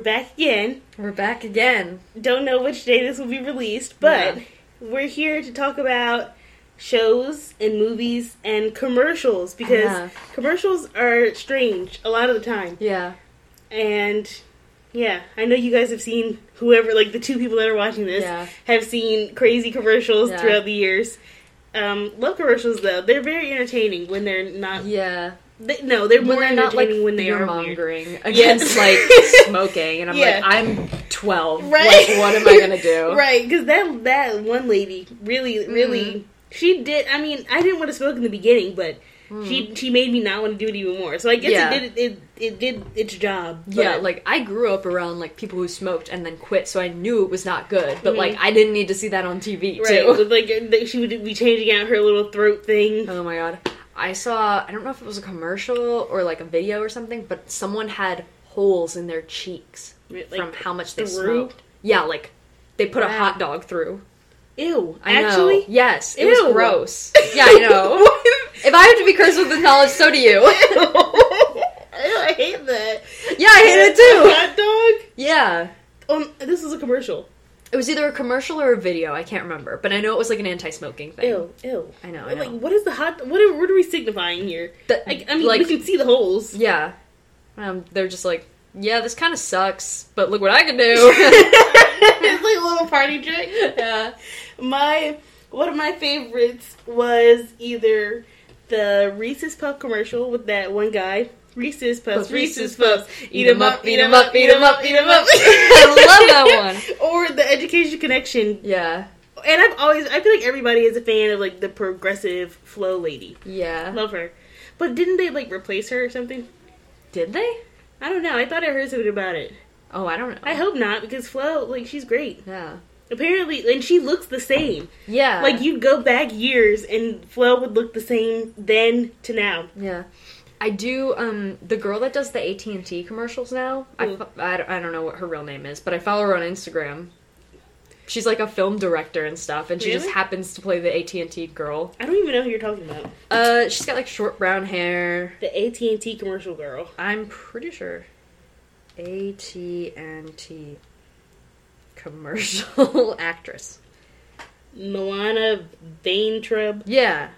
back again. We're back again. Don't know which day this will be released, but Yeah. we're here to talk about shows and movies and commercials because Yeah. commercials are strange a lot of the time. Yeah. And yeah, I know you guys have seen whoever, like the two people that are watching this, Yeah. have seen crazy commercials throughout the years. Um, love commercials though; they're very entertaining when they're not. Yeah. They, no, they're When more they're not like when they are weird. mongering against like smoking, and I'm Yeah. like, I'm 12. Right. Like, what am I gonna do? Right, because that that one lady really, really, Mm-hmm. she did. I mean, I didn't want to smoke in the beginning, but she she made me not want to do it even more. So I guess Mm. Yeah. it did it, it did its job. Yeah, like I grew up around like people who smoked and then quit, so I knew it was not good. But Mhm. like I didn't need to see that on TV right, too. with, like she would be changing out her little throat thing. Oh my god. I saw I don't know if it was a commercial or like a video or something, but someone had holes in their cheeks Like, from how much they through? smoked. Yeah, like they put a hot dog through. Ew, I actually, know. Yes, it Ew. was gross. Yeah, I know. if I have to be cursed with this knowledge, so do you. I hate that. yeah, I hate it too. Hot dog. Yeah. Um, this is a commercial. It was either a commercial or a video, I can't remember, but I know it was like an anti-smoking thing. Ew, ew. I know, I Like, know. what is the hot? What are, what are we signifying here? The- I, I mean, like- we can see the holes. Yeah. Um, they're just like, yeah, this kind of sucks, but look what I can do. it's like a little party trick. yeah. My one of my favorites was either the Reese's Puff commercial with that one guy. Reese's Puffs, Reese's Puffs. eat 'em up, eat 'em up, eat 'em up, eat 'em up. I love that one. Or the Education Connection. Yeah. And I've always, I feel like everybody is a fan of like the progressive Flo lady. Yeah. Love her. But didn't they like replace her or something? Did they? I don't know. I thought I heard something about it. Oh, I don't know. I hope not because Flo, like, she's great. Yeah. Apparently, and she looks the same. Yeah. Like you'd go back years and Flo would look the same then to now. Yeah. I do. Um, the girl that does the AT and T commercials now. I, I, don't- I don't know what her real name is, but I follow her on Instagram. She's like a film director and stuff, and she just happens to play the AT and T girl. I don't even know who you're talking about. Uh, she's got like short brown hair. The AT and T commercial girl. I'm pretty sure. AT and T commercial actress. Milana Vaintrub. Yeah.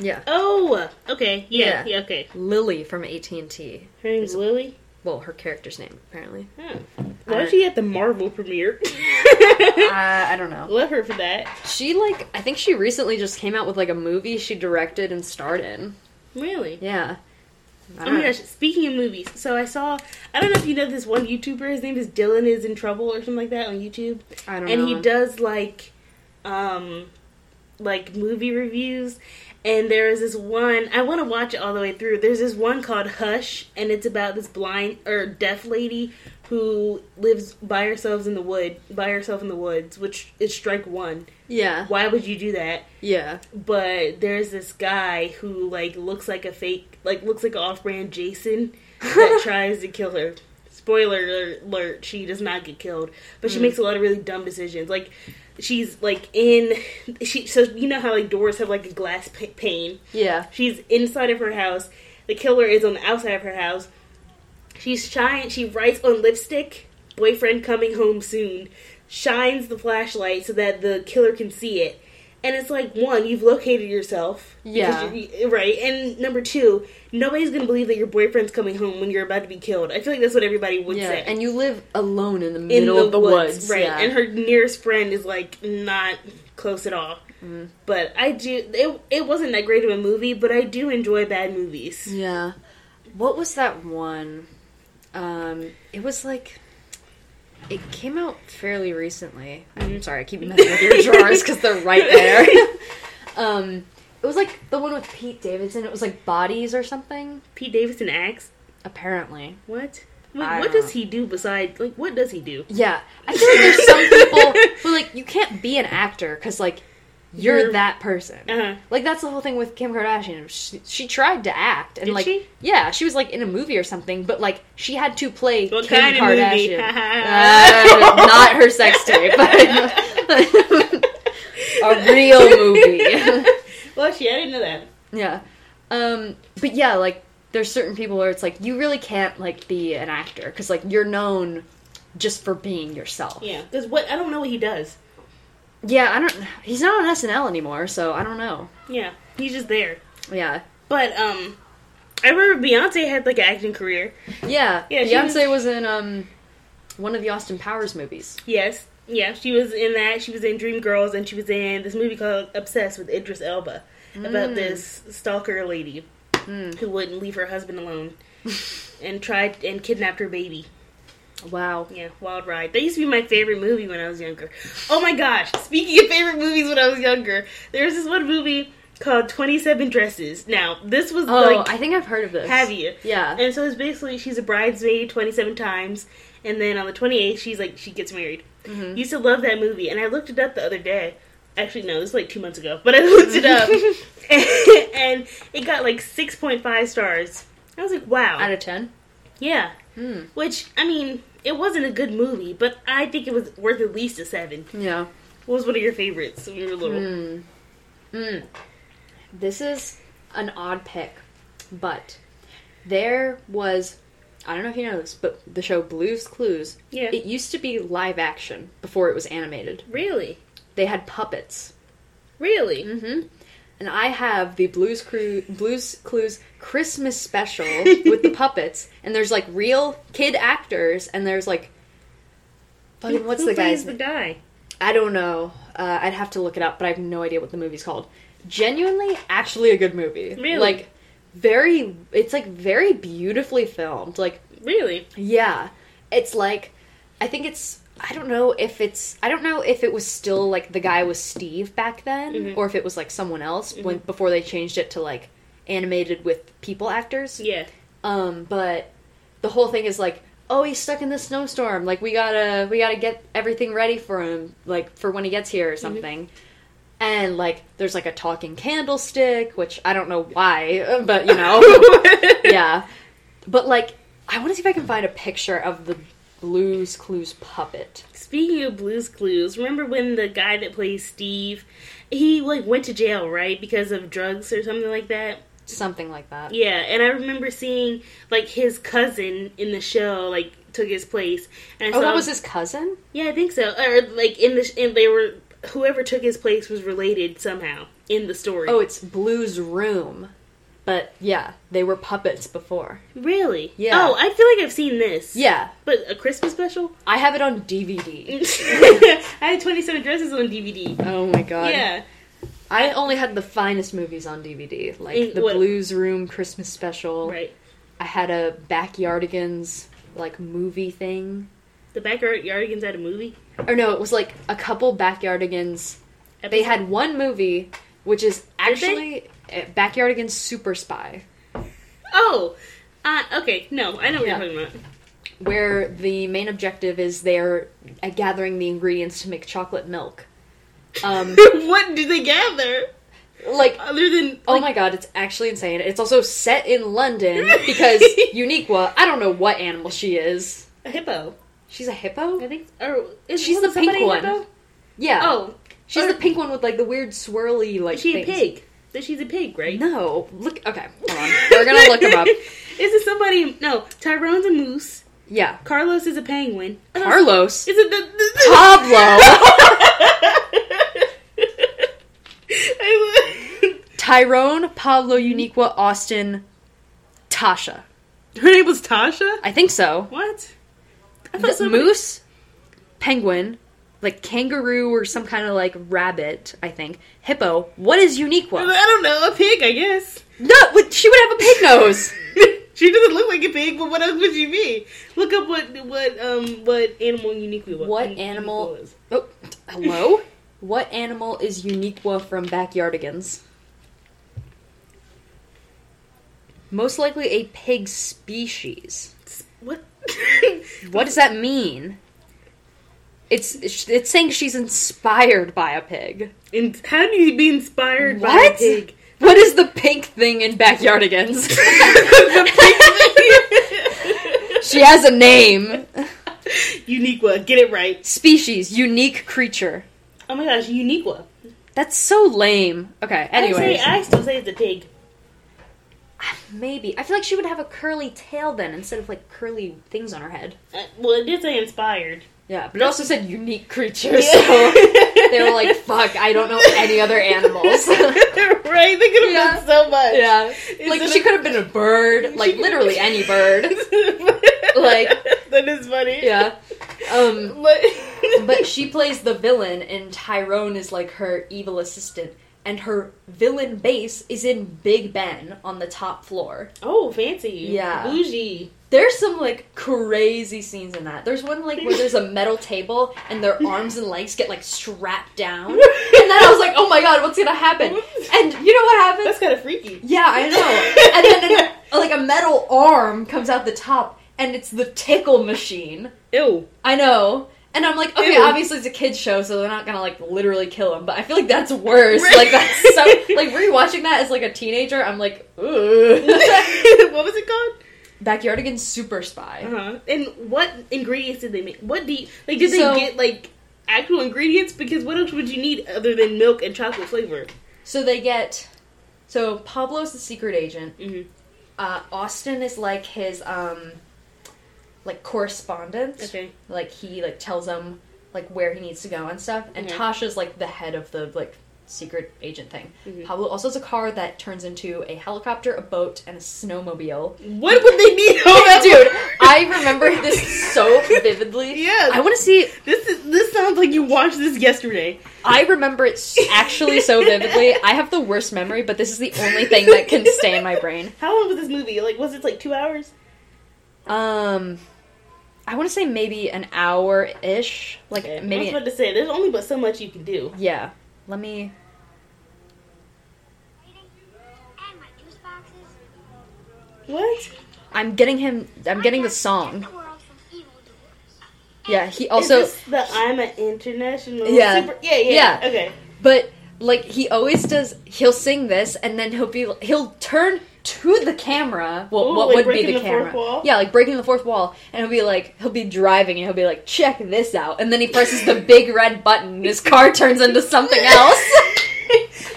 Yeah. Oh, okay. Yeah, Yeah. yeah, okay. Lily from AT and T. Her name's Lily. Well, her character's name apparently. Huh. Why is she at the Marvel premiere? I uh, I don't know. Love her for that. She like I think she recently just came out with like a movie she directed and starred in. Really? Yeah. I Oh my know. gosh, speaking of movies, so I saw, I don't know if you know this one YouTuber, his name is Dylan is in Trouble or something like that on YouTube. I don't and know. And he does like um like movie reviews and there is this one i want to watch it all the way through there's this one called hush and it's about this blind or deaf lady who lives by herself in the wood by herself in the woods which is strike one Yeah. why would you do that Yeah. but there's this guy who like looks like a fake like looks like an off-brand jason that tries to kill her spoiler alert she does not get killed but she Mm. makes a lot of really dumb decisions like she's like in she so you know how like doors have like a glass pa- pane? Yeah. she's inside of her house. The killer is on the outside of her house. She's shine she writes on lipstick boyfriend coming home soon. Shines the flashlight so that the killer can see it and it's like one you've located yourself Yeah. right and number two nobody's gonna believe that your boyfriend's coming home when you're about to be killed i feel like that's what everybody would yeah. say And you live alone in the in middle the, of the woods, woods. right? Yeah. And her nearest friend is like not close at all. Mm. But I do. It it wasn't that great of a movie, but I do enjoy bad movies. Yeah. What was that one? Um, it was like it came out fairly recently. I'm sorry, I keep messing with your drawers because they're right there. um, it was like the one with Pete Davidson. It was like Bodies or something. Pete Davidson acts. Apparently, What? What, I what don't does he do besides like what does he do? yeah. I feel like there's some people who like you can't be an actor because like you're, You're- that person. Uh-huh. Like that's the whole thing with Kim Kardashian. She, she tried to act and Did like she? yeah, she was like in a movie or something, but like she had to play What Kim kind of? Kardashian. Uh, not her sex tape, but a real movie. well, she I didn't know that. yeah. Um but yeah, like there's certain people where it's like you really can't like be an actor because like you're known just for being yourself. Yeah, because what I don't know what he does. Yeah, I don't. He's not on SNL anymore, so I don't know. Yeah, he's just there. Yeah, But um, I remember Beyonce had like an acting career. yeah. Yeah, Beyonce was... in um one of the Austin Powers movies. Yes, yeah, she was in that. She was in Dreamgirls, and she was in this movie called Obsessed with Idris Elba about this stalker lady who wouldn't leave her husband alone and tried and kidnapped her baby. Wow. Yeah, Wild Ride. That used to be my favorite movie when I was younger. Oh my gosh! Speaking of favorite movies when I was younger, there's this one movie called Twenty Seven Dresses. Now, this was Oh, like, I think I've heard of this. have you? Yeah. And so it's basically she's a bridesmaid 27 times, and then on the 28th, she's like, she gets married. Mhm. Used to love that movie, and I looked it up the other day. Actually, no, this was like two months ago, but I looked it up, and it got like 6.5 stars. I was like, wow. Out of ten. yeah. Hmm. Which, I mean, it wasn't a good movie, but I think it was worth at least a 7. Yeah. What was one of your favorites when you were little? Hmm. Hmm. This is an odd pick, but there was. I don't know if you know this, but the show Blue's Clues. Yeah. It used to be live action before it was animated. Really? They had puppets. Really? Mm-hmm. And I have the Blues Clues Blues Clues Christmas special with the puppets, and there's like real kid actors, and there's like, fucking what's Who the plays guy's? the guy? I don't know. Uh, I'd have to look it up, but I have no idea what the movie's called. Genuinely, actually a good movie. Really? Like very. It's like very beautifully filmed. Like Really? yeah, it's like I think it's. I don't know if it's. I don't know if it was still like the guy was Steve back then, Mhm. or if it was like someone else when before they changed it to like animated with people actors. Yeah. Um, but the whole thing is like, oh, he's stuck in the snowstorm. Like we gotta we gotta get everything ready for him, like for when he gets here or something. And like, there's like a talking candlestick, which I don't know why, but you know, yeah. But like, I want to see if I can find a picture of the Blues Clues puppet. Speaking of Blues Clues, remember when the guy that plays Steve, he like went to jail, right, because of drugs or something like that? Something like that. Yeah, and I remember seeing like his cousin in the show like took his place. And I Oh, saw, that was his cousin. yeah, I think so. Or like in the and they were whoever took his place was related somehow in the story. Oh, it's Blues Room. But yeah, they were puppets before. really? Yeah. Oh, I feel like I've seen this. Yeah, but a Christmas special. I have it on DVD. I had Twenty Seven Dresses on DVD. Oh my god. Yeah. I only had the finest movies on DVD, like In the what- Blues Room Christmas special. Right. I had a Backyardigans like movie thing. The Backyardigans had a movie. Or no, it was like a couple Backyardigans. They had one movie, which is actually uh, Backyardigans Super Spy, Oh, uh, okay. No, I know what Yeah. you're talking about. where the main objective is they're uh, gathering the ingredients to make chocolate milk. Um, what do they gather like other than? Oh my god, it's actually insane. It's also set in London because Uniqua, I don't know what animal she is. a hippo. She's a hippo? I think. Or is She's the pink one. hippo? Yeah. Oh, She's or- the pink one with like the weird swirly like is she a pig? That she's a pig, right? No. Look okay, hold on. We're gonna look him up. Is it somebody? No, Tyrone's a moose. Yeah. Carlos is a penguin. Uh, Carlos. Is it the, the Pablo. Tyrone, Pablo, Uniqua, Austin, Tasha. Her name was Tasha. I think so. What? I The somebody- moose, penguin, like kangaroo or some kind of like rabbit, I think. Hippo. What is Uniqua? I don't know. A pig, I guess. No, she would have a pig nose. she doesn't look like a pig, but what else would she be? Look up what what um what animal Uniqua was. What animal- was. Oh, hello? what animal is Uniqua from Backyardigans? Most likely a pig species. What? What does that mean? It's it's saying she's inspired by a pig. And how do you be inspired by a pig? What is the pink thing in Backyardigans? she has a name. Uniqua, get it right. Species, unique creature. Oh my gosh, Uniqua. That's so lame. Okay, I. I still say it's a pig. Maybe. I feel like she would have a curly tail then instead of like curly things on her head. Uh, well, it did say inspired. Yeah, but it also said unique creatures, Yeah. so they were like, fuck, I don't know any other animals. right? They could have Yeah. done so much. yeah. Like, she could have been a bird, like, literally any bird. Like- that is funny. Yeah. Um, But, but she plays the villain, and Tyrone is like her evil assistant. And her villain base is in Big Ben on the top floor. oh, fancy. Yeah. bougie. There's some like crazy scenes in that. There's one like where there's a metal table and their arms and legs get like strapped down. And then I was like, oh my god, what's gonna happen? And you know what happens? That's kind of freaky. Yeah, I know. And then like a metal arm comes out the top and it's the tickle machine. Ew. I know. And I'm like, okay, Ew. obviously it's a kid's show, so they're not gonna like literally kill him. But I feel like that's worse. Like that's so like rewatching that as like a teenager, I'm like, ooh. what was it called? Backyardigans Super Spy. Uh-huh. And what ingredients did they make? What do you, like? Did So- they get like actual ingredients? Because what else would you need other than milk and chocolate flavor? So they get. So Pablo's the secret agent. Mm-hmm. Uh, Austin is like his um, like correspondent. Okay. Like he like tells them like where he needs to go and stuff. And Mhm. Tasha's like the head of the like secret agent thing. Mhm. Pablo also has a car that turns into a helicopter, a boat, and a snowmobile. What would they need all that? Dude, I remember this so vividly. Yeah. I want to see. This is this sounds like you watched this yesterday. I remember it actually so vividly. I have the worst memory, but this is the only thing that can stay in my brain. How long was this movie? Like, was it like two hours? Um, I want to say maybe an hour ish. Like Okay. I was maybe. about to say, there's only but so much you can do. Yeah. Let me. And my juice boxes. What? I'm getting him. I'm getting the song. protect the world from evildoers. Yeah. He also. is this the I'm an international. Yeah. Super- yeah, yeah, Yeah. Okay. But like he always does. He'll sing this, and then he'll be. He'll turn to the camera. Well, Ooh, what like would be breaking the the fourth camera? wall? Yeah, like breaking the fourth wall, and he'll be like, he'll be driving, and he'll be like, check this out, and then he presses the big red button, and his car turns into something else.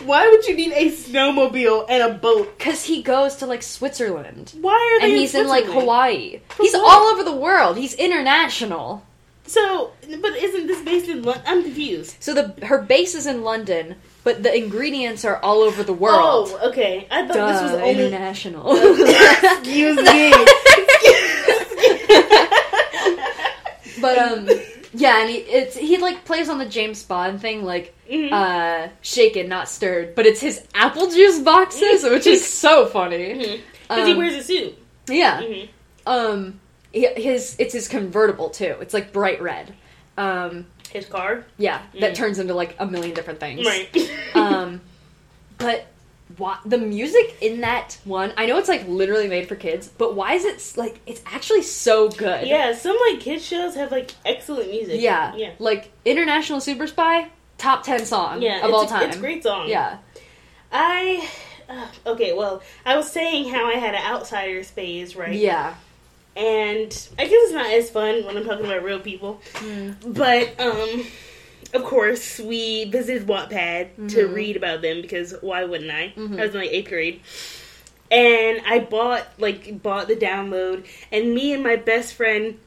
Why would you need a snowmobile and a boat? Because he goes to like Switzerland. Why are they and he's in like? Hawaii. He's what? all over the world. He's international. So, but isn't this based in London? I'm confused. So the her base is in London, but the ingredients are all over the world. Oh, okay. I thought Duh, this was only. international. Excuse me. but um, yeah, and he it's he like plays on the James Bond thing, like Mhm. uh, shaken not stirred. But it's his apple juice boxes, which is so funny. Because he Um, wears a suit. Yeah. Mhm. Um, his it's his convertible too. It's like bright red. Um, His car. yeah, that Mm. turns into like a million different things. Right. um, but why, the music in that one, I know it's like literally made for kids, but why is it like it's actually so good? yeah, some like kids shows have like excellent music. yeah, Yeah. Like International Super Spy, top ten song Yeah, of all a, time. It's a great song. Yeah, I uh, okay. Well, I was saying how I had an outsiders phase, right? yeah, And I guess it's not as fun when I'm talking about real people, Mm. but um, of course we visited Wattpad to Mhm. read about them because why wouldn't I? Mhm. I was in like eighth grade. And I bought like bought the download, and me and my best friend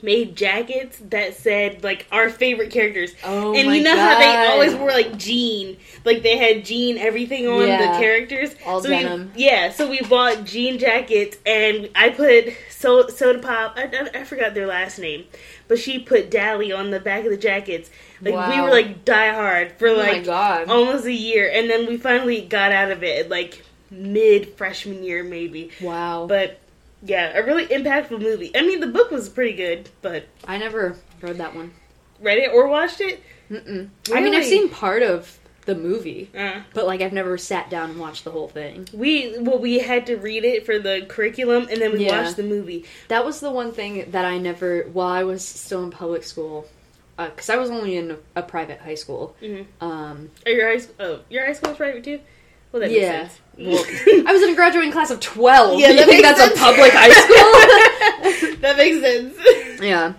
made jackets that said like our favorite characters. Oh and you know how they always wore like jean, like they had jean everything on Yeah. the characters. All so we- denim. yeah, so we bought jean jackets, and I put so, Soda Pop. I, I, I forgot their last name, but she put Dally on the back of the jackets. Like we were like die hard for oh like god, almost a year, and then we finally got out of it like mid freshman year maybe. wow. But yeah, a really impactful movie. I mean, the book was pretty good, but I never read that one. read it or watched it. Mm-mm. I mean, I've seen part of the movie, Uh, but like I've never sat down and watched the whole thing. we well, we had to read it for the curriculum, and then we Yeah. watched the movie. That was the one thing that I never, while I was still in public school, because I was only in a, a private high school. Mhm. Um, Or your high school? Oh, your high school was private too. Well, that makes yeah, sense. well, I was in a graduating class of twelve. Yeah, you that think that's sense. a public high school? that makes sense. yeah,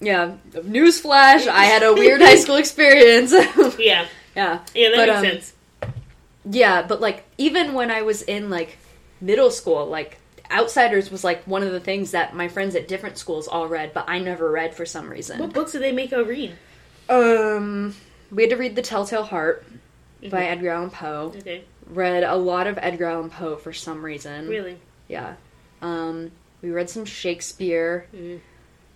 yeah. Newsflash: I had a weird high school experience. yeah, yeah, yeah, that But, makes um, sense. yeah, but like even when I was in like middle school. Like Outsiders was like one of the things that my friends at different schools all read, but I never read for some reason. What books did they make us read? Um, we had to read The Telltale Heart by Mhm. Edgar Allan Poe. Okay, Read a lot of Edgar Allan Poe for some reason. really. Yeah. Um, we read some Shakespeare. Mhm.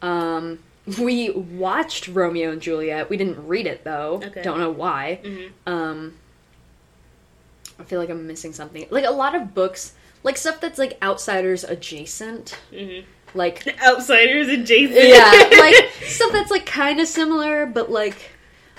Um, we watched Romeo and Juliet. We didn't read it though. Okay. Don't know why. Mhm. Um, I feel like I'm missing something. Like a lot of books, like stuff that's like outsiders adjacent. Mhm. Like Outsiders adjacent. yeah, like stuff that's like kind of similar, but like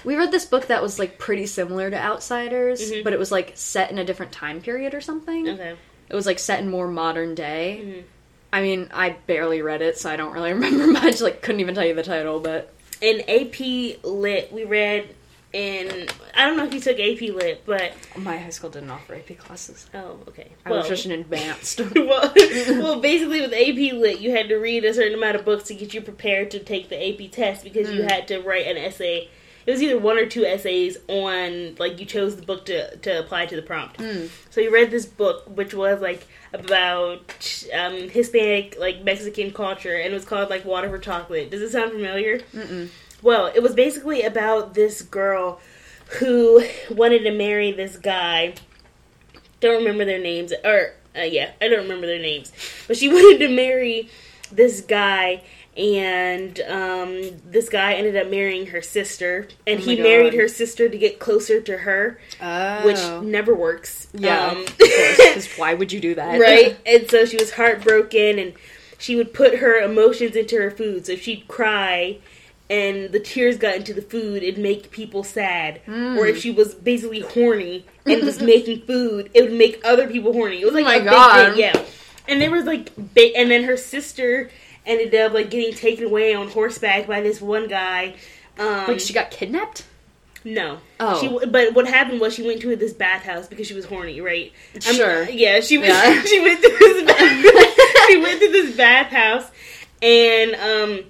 we read this book that was like pretty similar to Outsiders, Mhm. but it was like set in a different time period or something. okay. It was like set in more modern day. I mean, I barely read it, so I don't really remember much. Like, couldn't even tell you the title, but In AP Lit, we read in. I don't know if you took AP Lit, but my high school didn't offer AP classes. oh, okay. I was just an advanced. well, well, basically with AP Lit, you had to read a certain amount of books to get you prepared to take the AP test because you Mm. had to write an essay. It was either one or two essays on like you chose the book to to apply to the prompt. Mm. So you read this book, which was like about um, Hispanic like Mexican culture, and it was called like Water for Chocolate. Does it sound familiar? Mm-mm. Well, it was basically about this girl who wanted to marry this guy. Don't remember their names, or uh, yeah, I don't remember their names, but she wanted to marry this guy, and um, this guy ended up marrying her sister, and Oh he married her sister to get closer to her, Oh. which never works. yeah, Um, course. Why would you do that? right? And so she was heartbroken, and she would put her emotions into her food. So she'd cry, and the tears got into the food, it'd make people sad. Hmm. Or if she was basically horny and was making food, it would make other people horny. It was like Oh my a God. big thing, yeah. And there was like, ba- and then her sister ended up like getting taken away on horseback by this one guy. Um, Like she got kidnapped. no. Oh. She, but what happened was she went to this bathhouse because she was horny, right? I'm- Sure. yeah, she was. Yeah. she went to this. Bath, she went to this bathhouse, and um,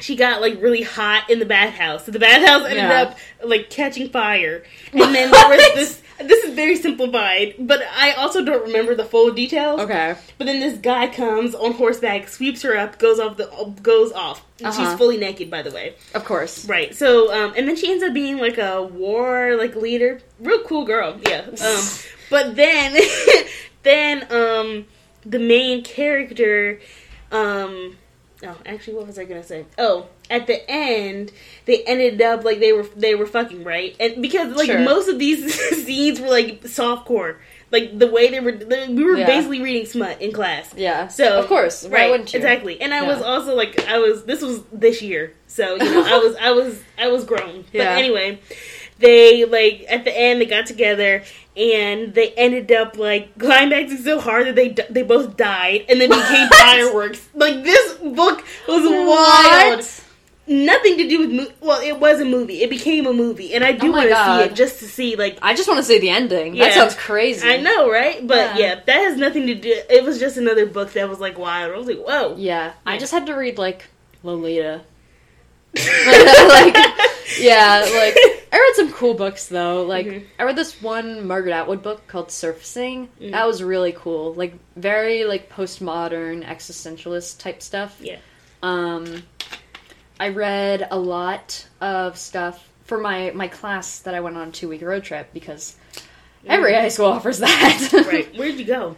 she got like really hot in the bathhouse. So the bathhouse ended Yeah. up like catching fire, and then there was this. This is very simplified, but I also don't remember the full details. Okay. But then this guy comes on horseback, sweeps her up, goes off the goes off. And She's Uh-huh. fully naked, by the way. Of course. Right. So, um, and then she ends up being like a war like leader, real cool girl. Yeah. Um, but then, then um, the main character, um, oh, actually, what was I gonna say? Oh, at the end, they ended up like they were they were fucking right, and because like Sure. most of these scenes were like softcore, like the way they were, we were Yeah. basically reading smut in class. Yeah. So of course. Right, wouldn't you? exactly. And I was also like, I was. This was this year, so you know, I was, I was, I was grown. But anyway, they like at the end they got together and they ended up like climaxing so hard that they they both died and then became What? fireworks. Like this book was wild. Nothing to do with mo- well, it was a movie. It became a movie, and I do Oh want to see it just to see like I just want to see the ending. Yeah. That sounds crazy. I know, right? But Yeah. yeah. that has nothing to do. It was just another book that was like wild. I was like, whoa. Yeah, I just had to read like Lolita. like, yeah, like I read some cool books though. Like Mhm. I read this one Margaret Atwood book called Surfacing. Mm. That was really cool. Like very like postmodern existentialist type stuff. Yeah. Um, I read a lot of stuff for my my class that I went on a two week road trip because every high school offers that. Right. Where'd you go?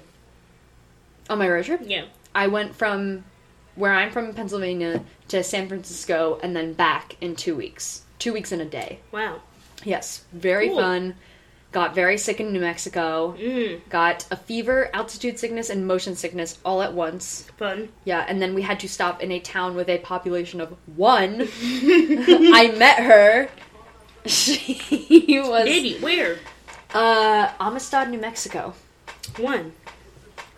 on my road trip. Yeah. I went from where I'm from, Pennsylvania, to San Francisco, and then back in two weeks. Two weeks in a day. Wow. Yes, very Cool. fun. Got very sick in New Mexico. Mm. Got a fever, altitude sickness, and motion sickness all at once. Fun. Yeah, and then we had to stop in a town with a population of one. I met her. She was Did? Where? uh Amistad, New Mexico. One.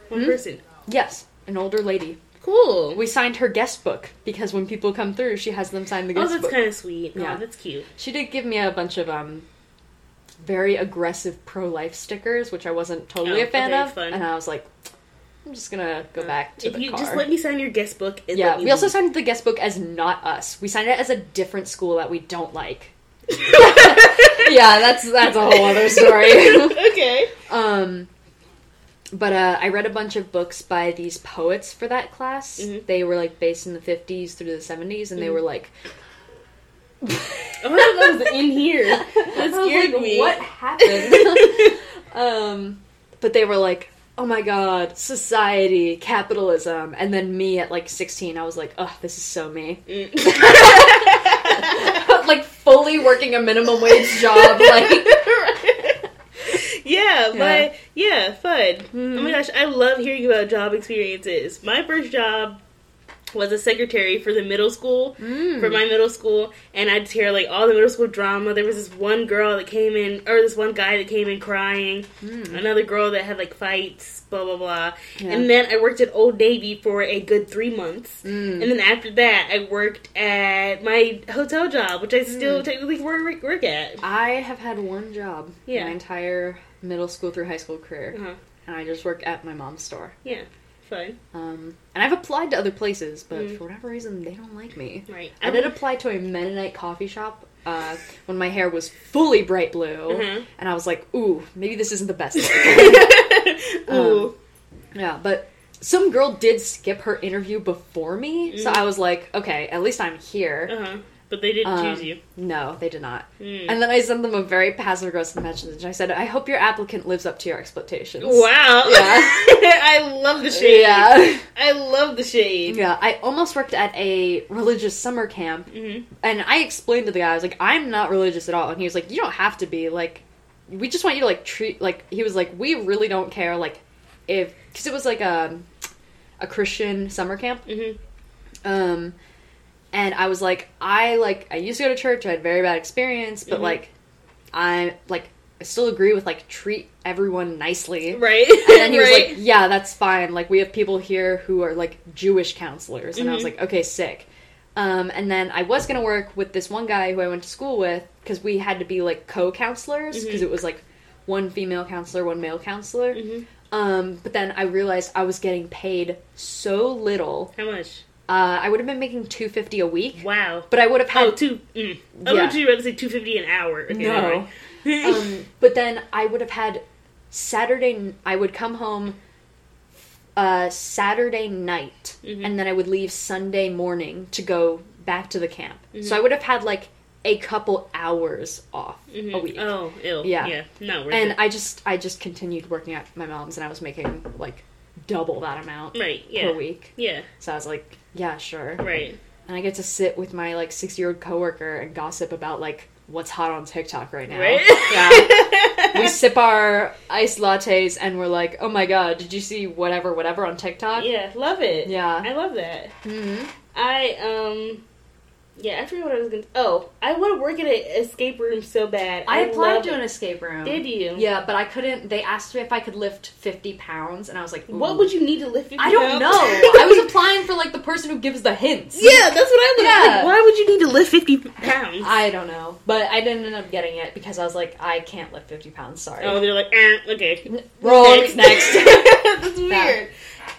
One Hmm? person. Yes, an older lady. Cool. We signed her guest book because when people come through, she has them sign the oh, that's kind of sweet. Yeah. Oh, that's cute. She did give me a bunch of um very aggressive pro life stickers, which I wasn't totally Oh, a fan okay, of, fun. and I was like, I'm just gonna go back to if the you car. just let me sign your guest book. Yeah, we also leave. signed the guest book as not us. We signed it as a different school that we don't like. yeah, that's that's a whole other story. okay. um, but uh, I read a bunch of books by these poets for that class. Mhm. They were like based in the 50s through the 70s, and they Mhm. were like, Oh, that was in here. That scared like, me. What happened? um, but they were like, "Oh my god, society, capitalism," and then me at like 16, I was like, "Oh, this is so me." Mm. like fully working a minimum wage job, like. yeah, Yeah. but yeah, fun. Oh Mhm. my gosh, I love hearing about job experiences. My first job was a secretary for the middle school. Mm. For my middle school, and I'd hear like all the middle school drama. There was this one girl that came in, or this one guy that came in crying. Mm. Another girl that had like fights, blah blah blah. Yeah. And then I worked at Old Navy for a good three months. Mm. And then after that, I worked at my hotel job, which I still Mm. technically work, work at. I have had one job Yeah. my entire middle school through high school career, Uh-huh. and I just work at my mom's store. Yeah, fun. Um, and I've applied to other places, but Mm. for whatever reason, they don't like me. Right. I did apply to a Mennonite coffee shop uh, when my hair was fully bright blue, Mhm. and I was like, "Ooh, maybe this isn't the best." look." Ooh. yeah, but some girl did skip her interview before me, so Mm. I was like, "Okay, at least I'm here." uh huh. But they didn't Um, choose you. No, they did not. Mm. And then I sent them a very passive aggressive message. And I said, "I hope your applicant lives up to your expectations." Wow. Yeah. I love the shade. Yeah. I love the shade. Yeah, I almost worked at a religious summer camp hmm And I explained to the guy, I was like, I'm not religious at all. And he was like, You don't have to be. Like, we just want you to, like, treat, like, he was like, We really don't care, like, if, because it was like a, a Christian summer camp. hmm Um, and I was like, I, like, I used to go to church, I had very bad experience, but, Mhm. like, I, like, I still agree with, like, treat everyone nicely. Right. And then he was right. like, "Yeah, that's fine. Like we have people here who are like Jewish counselors." And I was Mhm. like, "Okay, sick." Um, and then I was gonna work with this one guy who I went to school with because we had to be like co-counselors because Mhm. it was like one female counselor, one male counselor. hmm Um, but then I realized I was getting paid so little. How much? Uh, I would have been making two fifty a week, Wow. but I would have had Oh, two. Mm. I Yeah. you about to say two fifty an hour. Okay, No. um, but then I would have had Saturday. I would come home uh, Saturday night, Mhm. and then I would leave Sunday morning to go back to the camp. Mhm. So I would have had like a couple hours off Mhm. a week. Oh, ill. Yeah. Yeah. Worth and it. I just I just continued working at my mom's, and I was making like double that amount right. Yeah. per week. Yeah. So I was like, yeah, sure. Right. And I get to sit with my like six year old coworker and gossip about like what's hot on TikTok right now. Right. Yeah. we sip our iced lattes and we're like, oh my god, did you see whatever, whatever on TikTok? yeah. Love it. Yeah. I love that. hmm I um. Yeah, I forget what I was gonna. Oh, I want to work at an escape room so bad. I applied to an escape room. Did you? Yeah, but I couldn't. They asked me if I could lift 50 pounds, and I was like, What would you need to lift? 50 I don't pounds? know. I was applying for like the person who gives the hints. Yeah, that's what I was Yeah. like. Why would you need to lift fifty pounds? I don't know, but I didn't end up getting it because I was like, I can't lift 50 pounds. Sorry. oh, they're like, eh, okay. Wrong. Next. Next. that's weird.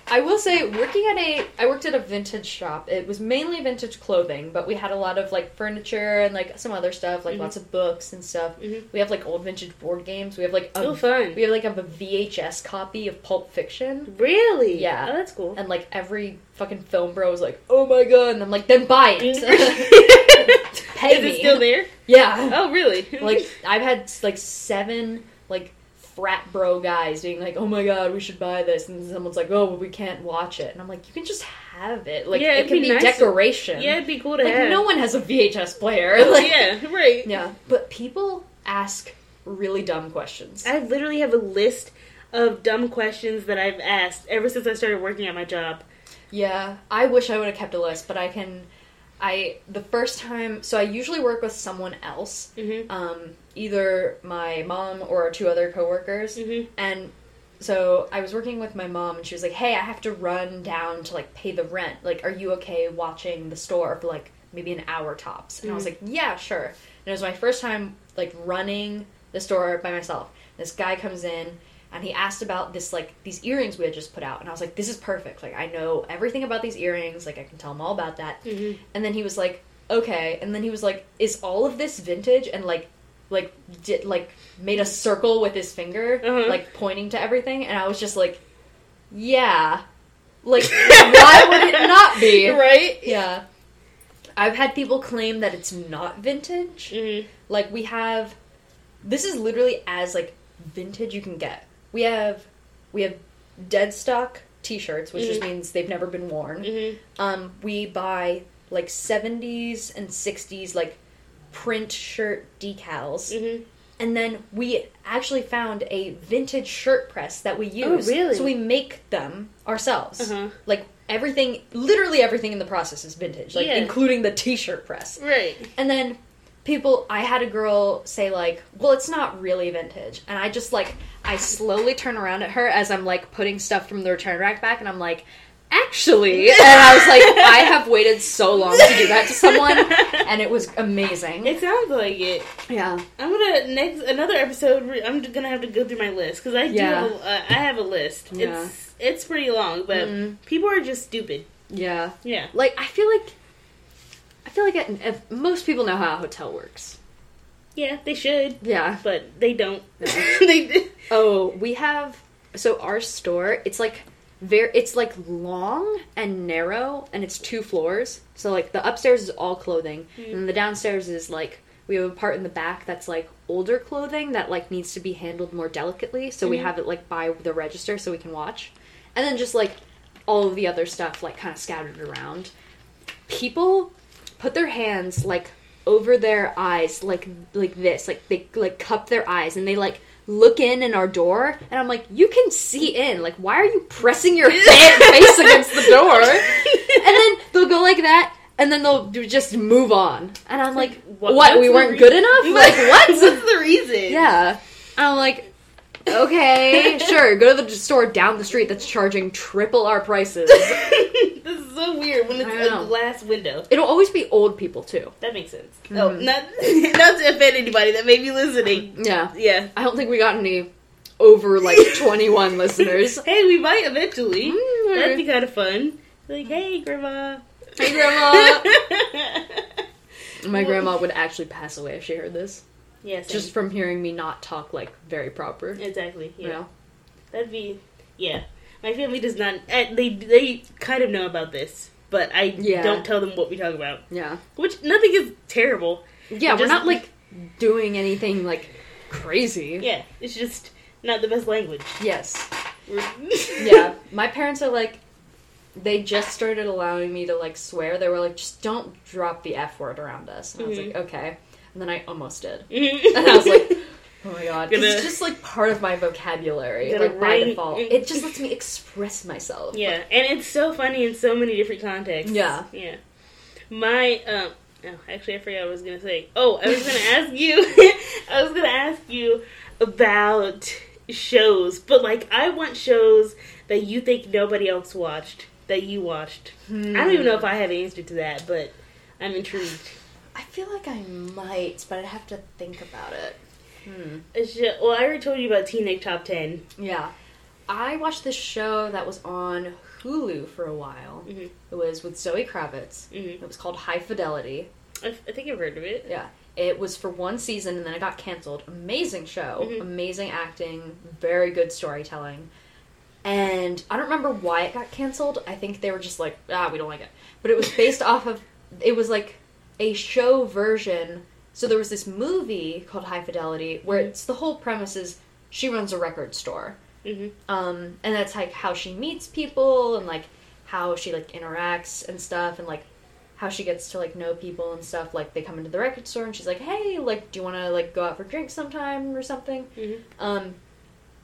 I will say, working at a, I worked at a vintage shop. It was mainly vintage clothing, but we had a lot of like furniture and like some other stuff, like Mhm. lots of books and stuff. Mhm. We have like old vintage board games. We have like a, Oh, fun. we have like a VHS copy of Pulp Fiction, Really? Yeah. Oh, that's cool. and like every fucking film bro was like, "Oh my god!" And I'm like, "Then buy it, pay Is me." it still there? Yeah, Oh, really? like I've had like seven frat bro guys being like, "Oh my god, we should buy this," and someone's like, "Oh, we can't watch it," and I'm like, "You can just have it. Like Yeah, it can be be, nice. decoration. yeah, it'd be cool to like have. no one has a VHS player. Like, yeah, right. yeah, but people ask really dumb questions. I literally have a list of dumb questions that I've asked ever since I started working at my job. Yeah, I wish I would have kept a list, but I can. I the first time, so I usually work with someone else, Mm-hmm. um, either my mom or two other coworkers, Mhm. and so I was working with my mom, and she was like, "Hey, I have to run down to like pay the rent. Like, are you okay watching the store for like maybe an hour tops?" And I was Mhm. like, "Yeah, sure." And it was my first time like running the store by myself. This guy comes in and he asked about this like these earrings we had just put out and i was like this is perfect like i know everything about these earrings like i can tell him all about that Mhm. and then he was like okay and then he was like is all of this vintage and like like did like made a circle with his finger, Uh-huh. like pointing to everything, and I was just like, yeah, like why would it not be? right? Yeah. I've had people claim that it's not vintage. Mhm. Like we have this is literally as like vintage you can get. We have we have dead stock t-shirts, which just Mhm. means they've never been worn. Mhm. Um we buy like 70s and 60s like print shirt decals. Mhm. And then we actually found a vintage shirt press that we Oh, use. really? So we make them ourselves. Uh-huh. Like everything, literally everything in the process is vintage, like Yeah. including the t-shirt press. Right. And then people, I had a girl say like, "Well, it's not really vintage," and I just like, I slowly turn around at her as I'm like putting stuff from the return rack back, and I'm like. Actually, and I was like, I have waited so long to do that to someone, and it was amazing. It sounds like it. yeah, I'm gonna next another episode. I'm gonna have to go through my list because I do. Yeah. Have a, uh, I have a list. Yeah. It's it's pretty long, but Mhm. people are just stupid. yeah. Yeah. Like I feel like feel like it, if most people know how a hotel works. Yeah, they should, Yeah. but they don't. No. they Oh, we have so our store. It's like very. It's like long and narrow, and it's two floors. So like the upstairs is all clothing, and the downstairs is like we have a part in the back that's like older clothing that like needs to be handled more delicately. So we Mhm. have it like by the register so we can watch, and then just like all of the other stuff like kind of scattered around. People put their hands like over their eyes like like this like they like cup their eyes and they like look in in our door and i'm like you can see in. Like why are you pressing your face against the door? And then they'll go like that and then they'll just move on. And i'm like what, what's we weren't re- good enough? Like what What's the reason? yeah. And i'm like okay sure go to the store down the street that's charging triple our prices this is so weird when it's I a know. glass window. it'll always be old people too That makes sense. Oh, Mhm. not not to offend anybody that may be listening. yeah Yeah. I don't think we got any over like 21 listeners. Hey, we might eventually. Mm, That'd be kind of fun. Like, hey, grandma. Hey, grandma. My grandma would actually pass away if she heard this, yes. just from hearing me not talk like very proper. exactly. Yeah. You know? That'd be yeah. My family does not. eh, They they kind of know about this, but I Yeah. don't tell them what we talk about. Yeah. Which nothing is terrible. Yeah, we're Just- not like doing anything like crazy. Yeah, it's just not the best language. Yes. Yeah. My parents are like, they just started allowing me to like swear. They were like, just don't drop the F word around us. And I was Mhm. like, okay. And then I almost did. And I was like, oh my god! Gonna- it's just like part of my vocabulary, like by default. It just lets me express myself. yeah, and it's so funny in so many different contexts. Yeah. yeah. My um. Oh, actually, I forgot what I was gonna say. Oh, I was gonna ask you. I was gonna ask you about shows, but like, I want shows that you think nobody else watched that you watched. I don't even know if I have an answer to that, but I'm intrigued. I feel like I might, but I'd have to think about it. Hmm. It's just, well, I already told you about Teen Nick Top Ten. Yeah. I watched this show that was on Hulu for a while. Mhm. It was with Zoe Kravitz. Mhm. It was called High Fidelity. I, I think I've heard of it. Yeah. It was for one season and then it got canceled. Amazing show. Mhm. Amazing acting. Very good storytelling. And I don't remember why it got canceled. I think they were just like, ah, we don't like it. But it was based off of, it was like a show version. So there was this movie called High Fidelity where Mhm. it's the whole premise is she runs a record store. hmm Um, and that's like how she meets people and like how she like interacts and stuff and like how she gets to like know people and stuff. Like they come into the record store and she's like, "Hey, like, do you want to like go out for drinks sometime or something?" hmm Um,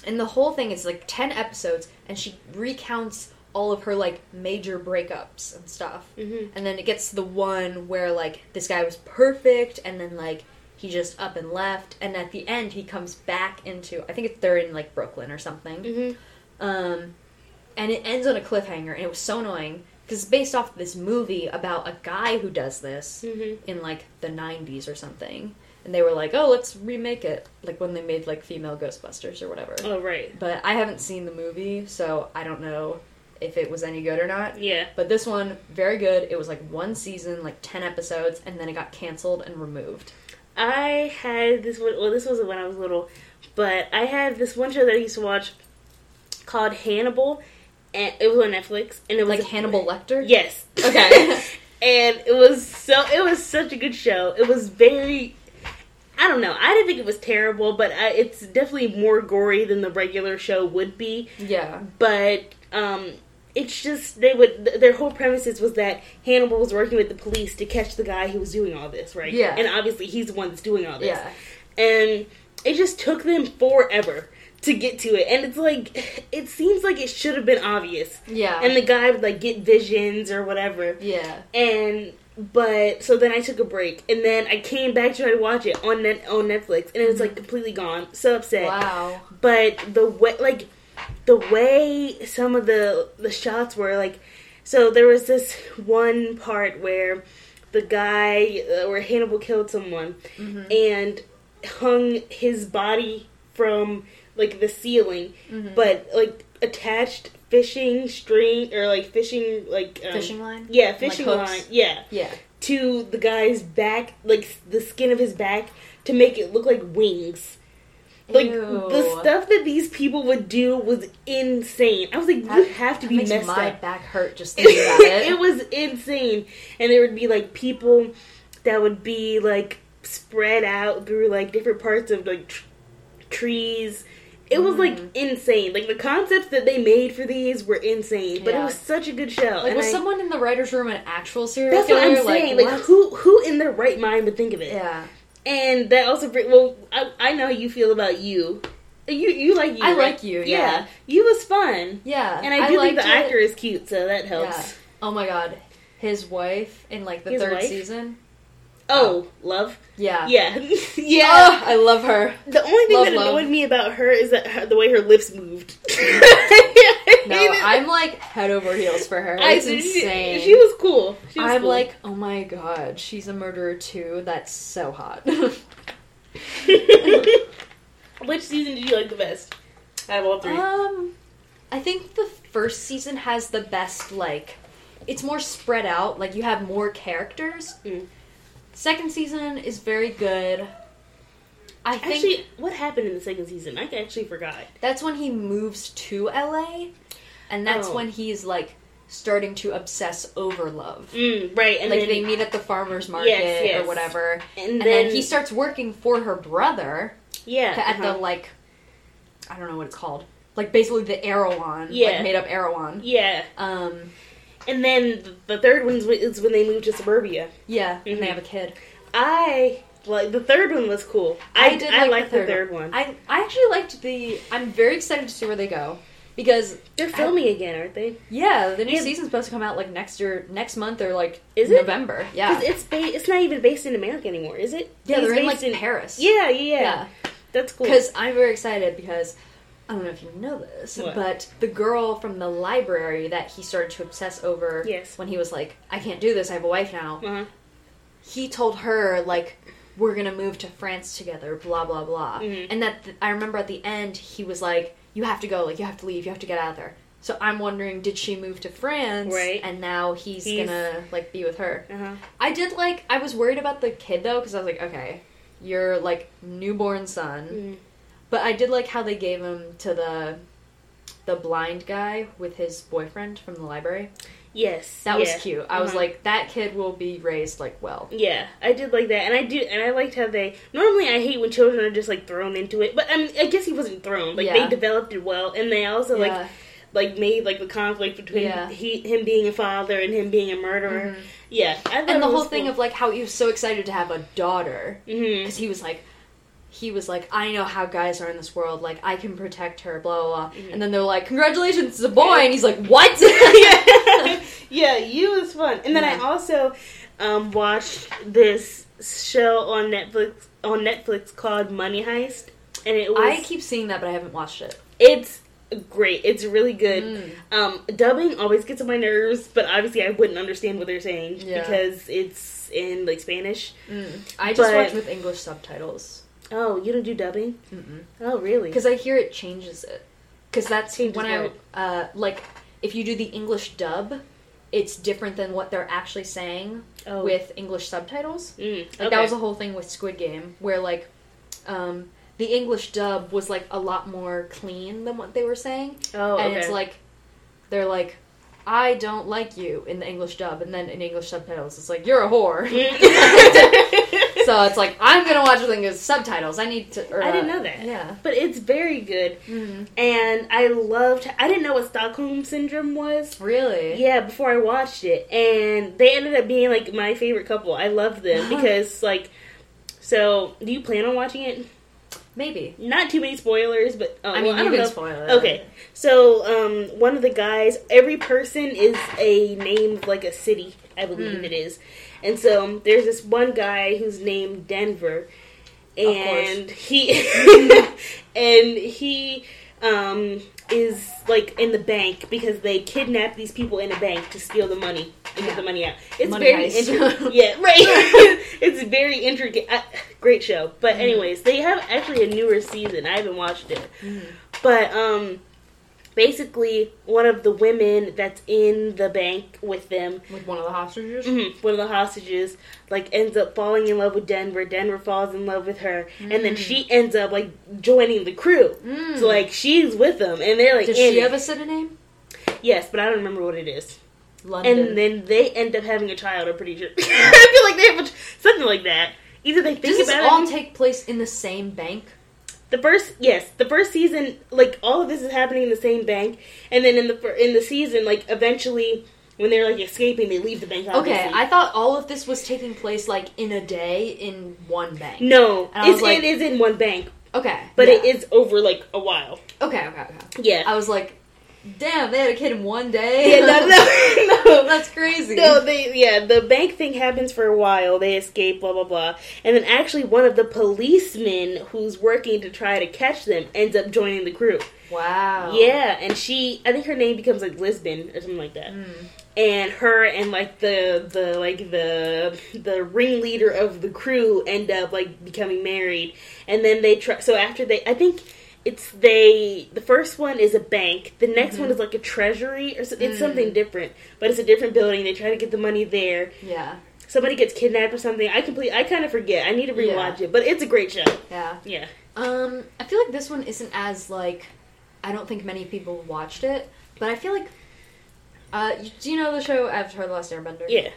and the whole thing is like ten episodes, and she recounts all of her like major breakups and stuff. hmm And then it gets to the one where like this guy was perfect, and then like he just up and left, and at the end he comes back into I think it's they're in like Brooklyn or something. hmm Um, and it ends on a cliffhanger, and it was so annoying because it's based off this movie about a guy who does this hmm in like the 90s or something. And they were like, oh, let's remake it. Like when they made like female Ghostbusters or whatever. Oh, right. But I haven't seen the movie, so I don't know if it was any good or not. Yeah. But this one, very good. It was like one season, like 10 episodes, and then it got canceled and removed. I had this one. Well, this wasn't when I was little, but I had this one show that I used to watch called Hannibal, and it was on Netflix, and it was Like Hannibal Lecter? Yes. Okay. and it was so. It was such a good show. It was very. I don't know. I didn't think it was terrible, but I, it's definitely more gory than the regular show would be. yeah. But um, it's just they would. Their whole premises was that Hannibal was working with the police to catch the guy who was doing all this, right? Yeah. And obviously, he's the one that's doing all this. Yeah. And it just took them forever to get to it, and it's like it seems like it should have been obvious. Yeah. And the guy would like get visions or whatever. yeah. And but so then I took a break, and then I came back to try to watch it on net on Netflix, and it was like completely gone. So upset. Wow. But the way, like, the way some of the the shots were, like, so there was this one part where the guy uh, where Hannibal killed someone Mm-hmm. and hung his body from like the ceiling, Mm-hmm. but like attached fishing string or like fishing like um, Fishing line? Yeah, fishing hooks? line. Yeah, Yeah. to the guy's back, like the skin of his back, to make it look like wings. Like Ew. the stuff that these people would do was insane. I was like, you have to that be messed my up. back hurt just thinking about it. it was insane, and there would be like people that would be like spread out through like different parts of like tr- trees. It was like Mm. insane. Like the concepts that they made for these were insane, but it was such a good show. Like, and was I- someone in the writer's room an actual serial that's killer? what I'm saying. Like, what? who who in their right mind would think of it? Yeah. And that also bring well, I, I know how you feel about you. You you like you. I right? like you, yeah. you was fun, Yeah. and I do think the it. actor is cute, so that helps. Yeah. Oh my god. His wife in like the His third wife? season. Oh, um, love, Yeah. yeah, yeah. Oh, I love her. the only thing love, that love. annoyed me about her is that her, the way her lips moved. No, I'm like head over heels for her. I- It's she- insane. She, was cool. She was I'm cool. like, oh my god, she's a murderer too. That's so hot. which season did you like the best? Out of all three. um, I think the first season has the best like. It's more spread out. Like you have more characters. Mm. Second season is very good. I think actually, what happened in the second season? I actually forgot. that's when he moves to LA, and that's Oh. when he's like starting to obsess over love. Mm, right, and like then they meet at the farmers market Yes, yes. or whatever, and, and then, then he starts working for her brother yeah at uh-huh. the like, I don't know what it's called, like basically the Erewhon, Yeah. like made up Erewhon. yeah, Um, and then the third one is when they move to suburbia. yeah, and Mhm. they have a kid. I like the third one was cool. I, did I like the the third third one. I I actually liked the. I'm very excited to see where they go because They're filming again, aren't they? yeah, the new Yeah. season's supposed to come out like next year, next month or like Is it? November. Yeah, it's ba- it's not even based in America anymore, is it? yeah, It's they're in based like Paris. Yeah, yeah, yeah. yeah. That's cool. Because I'm very excited because I don't know if you know this, What? but the girl from the library that he started to obsess over Yes. when he was like, I can't do this, I have a wife now. uh-huh. He told her, like, we're gonna move to France together, blah, blah, blah. Mhm. And that th- I remember at the end, he was like, You have to go, like, you have to leave, you have to get out of there. So I'm wondering, did she move to France? Right. And now he's, He's- gonna, like, be with her. Uh-huh. I did, like, I was worried about the kid, though, because I was like, okay, your, like, newborn son. Mm. But I did like how they gave him to the the blind guy with his boyfriend from the library. Yes. That yeah. was cute. I was Uh-huh. like, that kid will be raised like well. Yeah, I did like that, and I do, and I liked how they. Normally, I hate when children are just like thrown into it, but I mean, I guess he wasn't thrown. Like Yeah. they developed it well, and they also like Yeah. like made like the conflict between Yeah. he him being a father and him being a murderer. Mhm. Yeah, And the was whole thing of like how he was so excited to have a daughter because he was like. He was like, I know how guys are in this world. Like, I can protect her. Blah blah. blah. Mhm. And then they're like, "Congratulations, it's a boy." And he's like, "What?" yeah, yeah, you was fun. And then I also um, watched this show on Netflix on Netflix called Money Heist, and it was I keep seeing that, but I haven't watched it. it's great. It's really good. Mm. Um, dubbing always gets on my nerves, but obviously I wouldn't understand what they're saying Yeah. because it's in like Spanish. Mm. I just But- watch with English subtitles Oh, you don't do dubbing? Mm-mm. Oh, really? because I hear it changes it. Because that's when I uh, like if you do the English dub, it's different than what they're actually saying Oh. with English subtitles. Mm, Like okay. that was a whole thing with Squid Game, where like um, the English dub was like a lot more clean than what they were saying, oh, and okay. it's like they're like, "I don't like you" in the English dub, and then in English subtitles, it's like you're a whore. so it's like I'm gonna watch the with subtitles. I need to. Or, I didn't uh, know that. Yeah. but it's very good, Mhm. and I loved. I didn't know what Stockholm syndrome was. Really? Yeah, before I watched it, and they ended up being like my favorite couple. I loved them because like. So, do you plan on watching it? Maybe. Not too many spoilers, but oh, I well, mean, I you don't know. spoil it. Okay, so um, one of the guys, every person is a name of like a city, I believe Hmm. it is, and so there's this one guy who's named Denver, and he and he um, is like in the bank because they kidnap these people in a bank to steal the money and get the money out. It's Money very intricate. yeah, right. it's very intricate. Uh, great show. But Mm-hmm. anyways, they have actually a newer season. I haven't watched it. Mhm. But um basically one of the women that's in the bank with them, With one of the hostages. mhm, one of the hostages, like ends up falling in love with Denver. Denver falls in love with her, and then Mm. she ends up like joining the crew. Mm. So like she's with them, and they're like, Does she it. have a city name? yes, but I don't remember what it is. London. And then they end up having a child. I'm pretty sure. I feel like they have a, something like that. Either they think Does this about all it. take place in the same bank? The first, yes, the first season, like all of this is happening in the same bank, and then in the in the season, like eventually, when they're like escaping, they leave the bank. Obviously. Okay, I thought all of this was taking place like in a day in one bank. no, And I was it's, like- it is in one bank, Okay, but yeah. it is over like a while. Okay, okay, okay. Yeah, I was like, damn, they had a kid in one day. yeah, no, no, no. That's crazy. No, they yeah, the bank thing happens for a while. They escape, blah blah blah, and then actually one of the policemen who's working to try to catch them ends up joining the crew. wow. Yeah, and she, I think her name becomes like Lisbon or something like that. Mm. And her and like the the like the the ringleader of the crew end up like becoming married, and then they try. So after they, I think it's they. The first one is a bank. The next one is like a treasury or so, it's Mm. something different, but it's a different building. They try to get the money there. Yeah, Somebody gets kidnapped or something. I complete. I kind of forget. I need to rewatch it, but it's a great show. yeah. Yeah. Um, I feel like this one isn't as like. I don't think many people watched it, but I feel like. Uh, do you know the show Avatar: The Last Airbender? Yeah.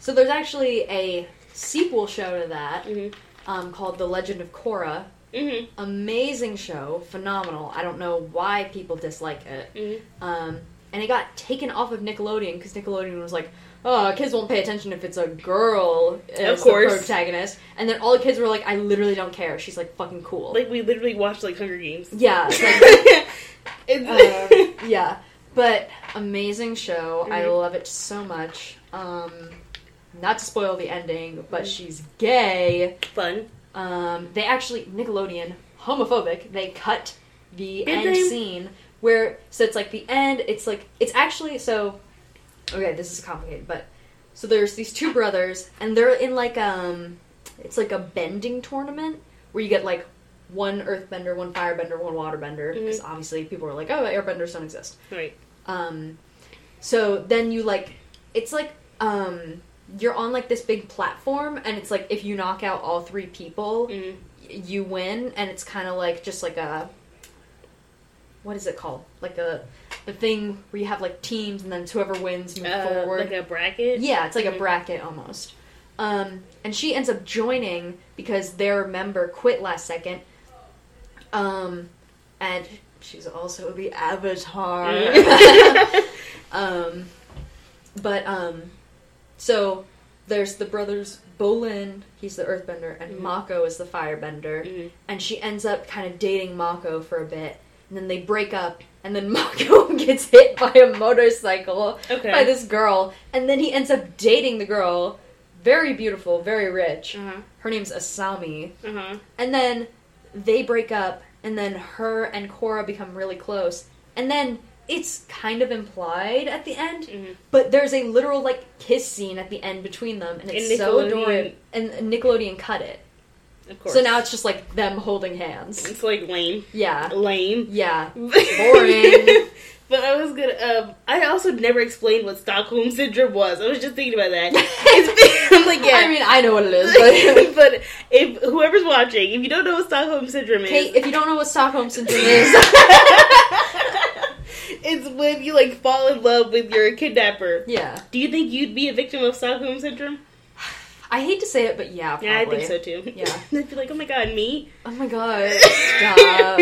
So there's actually a sequel show to that Mhm. um, called The Legend of Korra. Mhm. Amazing show, phenomenal. I don't know why people dislike it. Mhm. Um, and it got taken off of Nickelodeon because Nickelodeon was like, "Oh, kids won't pay attention if it's a girl as Of course. the protagonist." And then all the kids were like, "I literally don't care. She's like fucking cool." Like we literally watched like Hunger Games. yeah, like, um, yeah. But amazing show. I Mhm. love it so much. Um, not to spoil the ending, but she's gay. fun. Um, they actually Nickelodeon homophobic. They cut the Did end they? scene where so it's like the end. It's like it's actually so. Okay, this is complicated, but so there's these two brothers, and they're in like um, it's like a bending tournament where you get like one earthbender, one firebender, one waterbender. Because obviously people are like, oh, airbenders don't exist. Right. Um, so then you like, it's like um, you're on like this big platform, and it's like if you knock out all three people, Mm. y- you win, and it's kind of like just like a what is it called? Like a the thing where you have like teams, and then whoever wins move Uh, forward. like a bracket. Yeah, it's like Mhm. a bracket almost. Um, and she ends up joining because their member quit last second. Um, and she's also the avatar. Mm. um, but um, so there's the brothers Bolin, he's the earthbender, and Mhm. Mako is the firebender. Mhm. And she ends up kind of dating Mako for a bit. And then they break up, and then Mako gets hit by a motorcycle Okay. by this girl, and then he ends up dating the girl. Very beautiful, very rich. Uh-huh. Her name's Asami. Uh-huh. And then they break up, and then her and Korra become really close. And then it's kind of implied at the end, Mhm. but there's a literal like kiss scene at the end between them, and it's And so adorable. And Nickelodeon cut it, Of course. so now it's just like them holding hands. it's like lame. Yeah, Lame. yeah, boring. But I was gonna. Um, I also never explained what Stockholm syndrome was. I was just thinking about that. It's, I'm like, yeah. I mean, I know what it is, but but if whoever's watching, if you don't know what Stockholm syndrome is, Kate, if you don't know what Stockholm syndrome is, it's when you like fall in love with your kidnapper. yeah, Do you think you'd be a victim of Stockholm syndrome? I hate to say it, but yeah, probably. Yeah, I think so too. Yeah. I'd be like, oh my god, me? Oh my god, stop.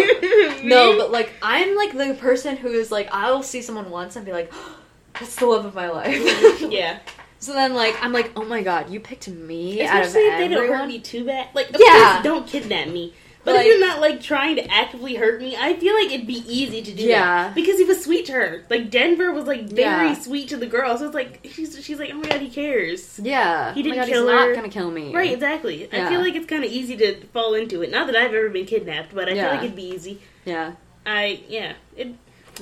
No, but like I'm like the person who is like I'll see someone once and be like, that's the love of my life. yeah. So then like I'm like, oh my god, you picked me out of Especially if they don't hurt everyone. me too bad. Like, Yeah. don't kidnap me. But Like- if you're not like trying to actively hurt me, I feel like it'd be easy to do Yeah. that because he was sweet to her. Like Denver was like very Yeah. sweet to the girl, so it's like she's she's like, oh my god, he cares. Yeah, He Oh didn't god, kill he's her. not gonna kill me. Right, exactly. I feel like it's kind of easy to fall into it. Not that I've ever been kidnapped, but I Yeah. feel like it'd be easy. Yeah, I yeah, it,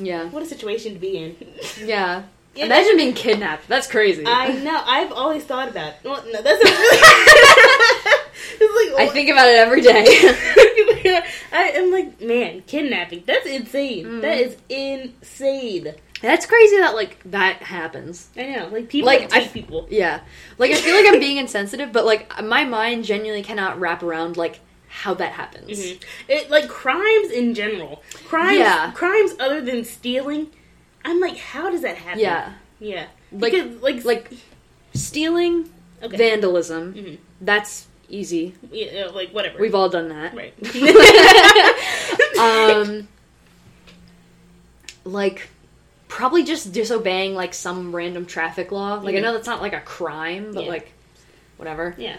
yeah, what a situation to be in. yeah. Yeah, Imagine being kidnapped. That's crazy. I know. I've always thought about. Well, no, that's not really. it's like I think about it every day. I am like, man, kidnapping. That's insane. Mm. That is insane. That's crazy that like that happens. I know. Like people Like, I- people. Yeah, like I feel like I'm being insensitive, but like my mind genuinely cannot wrap around like how that happens. Mhm. It like crimes in general. Crimes. Yeah. Crimes other than stealing. I'm like, how does that happen? Yeah, Yeah. Like- Because, like like stealing, okay. vandalism. Mhm. That's easy. yeah, like whatever. We've all done that. right. um, like probably just disobeying like some random traffic law. Like I Mhm. know that's not like a crime, but Yeah. like whatever. yeah.